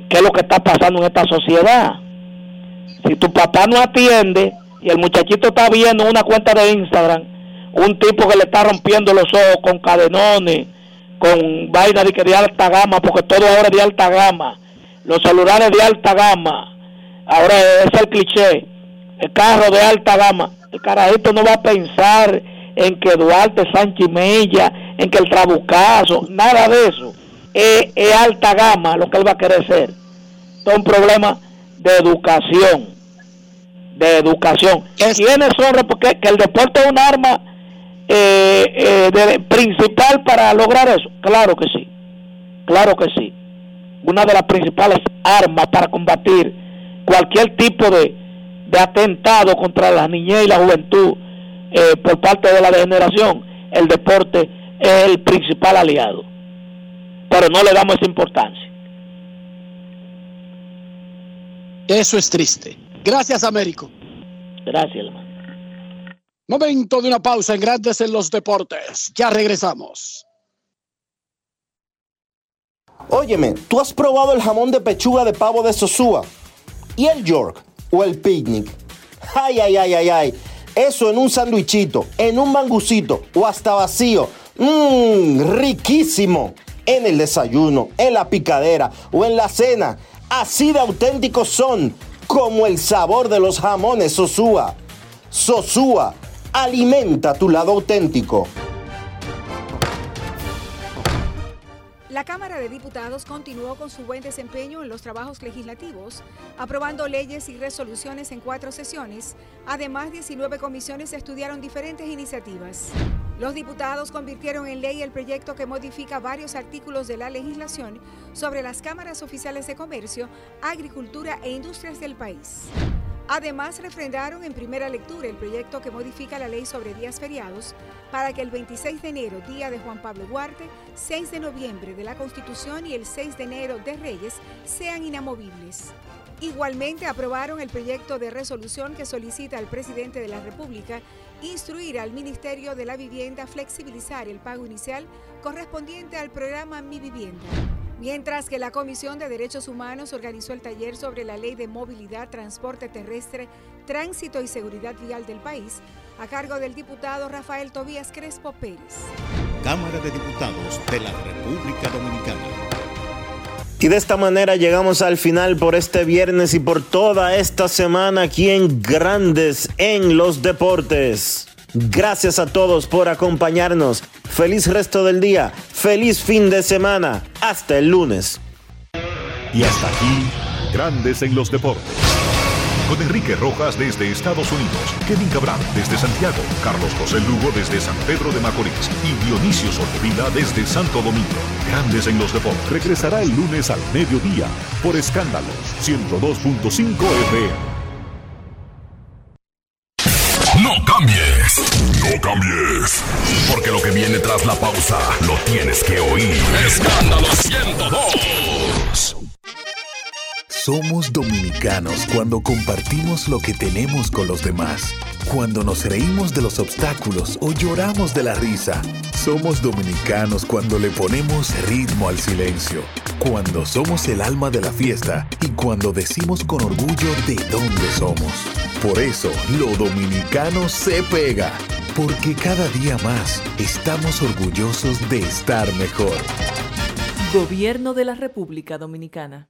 qué es lo que está pasando en esta sociedad. Si tu papá no atiende y el muchachito está viendo una cuenta de Instagram, un tipo que le está rompiendo los ojos con cadenones, con vaina de de alta gama, porque todo ahora es de alta gama, los celulares de alta gama, ahora es el cliché, el carro de alta gama, el carajito no va a pensar en que Duarte Sánchez Mella, en que el Trabucazo, nada de eso, es, alta gama lo que él va a querer ser. es un problema de educación. De educación. ¿Quiénes son? Porque que el deporte es un arma eh, eh, principal para lograr eso. Claro que sí. Claro que sí. Una de las principales armas para combatir cualquier tipo de, de atentado contra la niñez y la juventud eh, por parte de la degeneración, el deporte es el principal aliado. Pero no le damos esa importancia. Eso es triste. Gracias, Américo. Gracias, hermano. Momento de una pausa en Grandes en los Deportes. Ya regresamos. Óyeme, ¿tú has probado el jamón de pechuga de pavo de Sosúa? ¿Y el York? ¿O el picnic? Ay, ay, ay, ay, ay. Eso en un sandwichito, en un mangucito o hasta vacío. Mmm, riquísimo. En el desayuno, en la picadera o en la cena. Así de auténticos son, como el sabor de los jamones Sosúa. Sosúa, alimenta tu lado auténtico. La Cámara de Diputados continuó con su buen desempeño en los trabajos legislativos, aprobando leyes y resoluciones en cuatro sesiones. Además, 19 comisiones estudiaron diferentes iniciativas. Los diputados convirtieron en ley el proyecto que modifica varios artículos de la legislación sobre las cámaras oficiales de comercio, agricultura e industrias del país. Además, refrendaron en primera lectura el proyecto que modifica la ley sobre días feriados para que el 26 de enero, día de Juan Pablo Duarte, 6 de noviembre de la Constitución y el 6 de enero de Reyes sean inamovibles. Igualmente aprobaron el proyecto de resolución que solicita al presidente de la República instruir al Ministerio de la Vivienda flexibilizar el pago inicial correspondiente al programa Mi Vivienda. Mientras que la Comisión de Derechos Humanos organizó el taller sobre la Ley de Movilidad, Transporte Terrestre, Tránsito y Seguridad Vial del país, a cargo del diputado Rafael Tobías Crespo Pérez. Cámara de Diputados de la República Dominicana. Y de esta manera llegamos al final por este viernes y por toda esta semana aquí en Grandes en los Deportes. Gracias a todos por acompañarnos. Feliz resto del día. Feliz fin de semana. Hasta el lunes. Y hasta aquí, Grandes en los Deportes. Con Enrique Rojas desde Estados Unidos, Kevin Cabral desde Santiago, Carlos José Lugo desde San Pedro de Macorís y Dionisio Solterida desde Santo Domingo. Grandes en los Deportes. Regresará el lunes al mediodía por Escándalos 102.5 FM. No cambies, no cambies, porque lo que viene tras la pausa lo tienes que oír. Escándalo 102. Somos dominicanos cuando compartimos lo que tenemos con los demás, cuando nos reímos de los obstáculos o lloramos de la risa. Somos dominicanos cuando le ponemos ritmo al silencio, cuando somos el alma de la fiesta y cuando decimos con orgullo de dónde somos. Por eso, lo dominicano se pega, porque cada día más estamos orgullosos de estar mejor. Gobierno de la República Dominicana.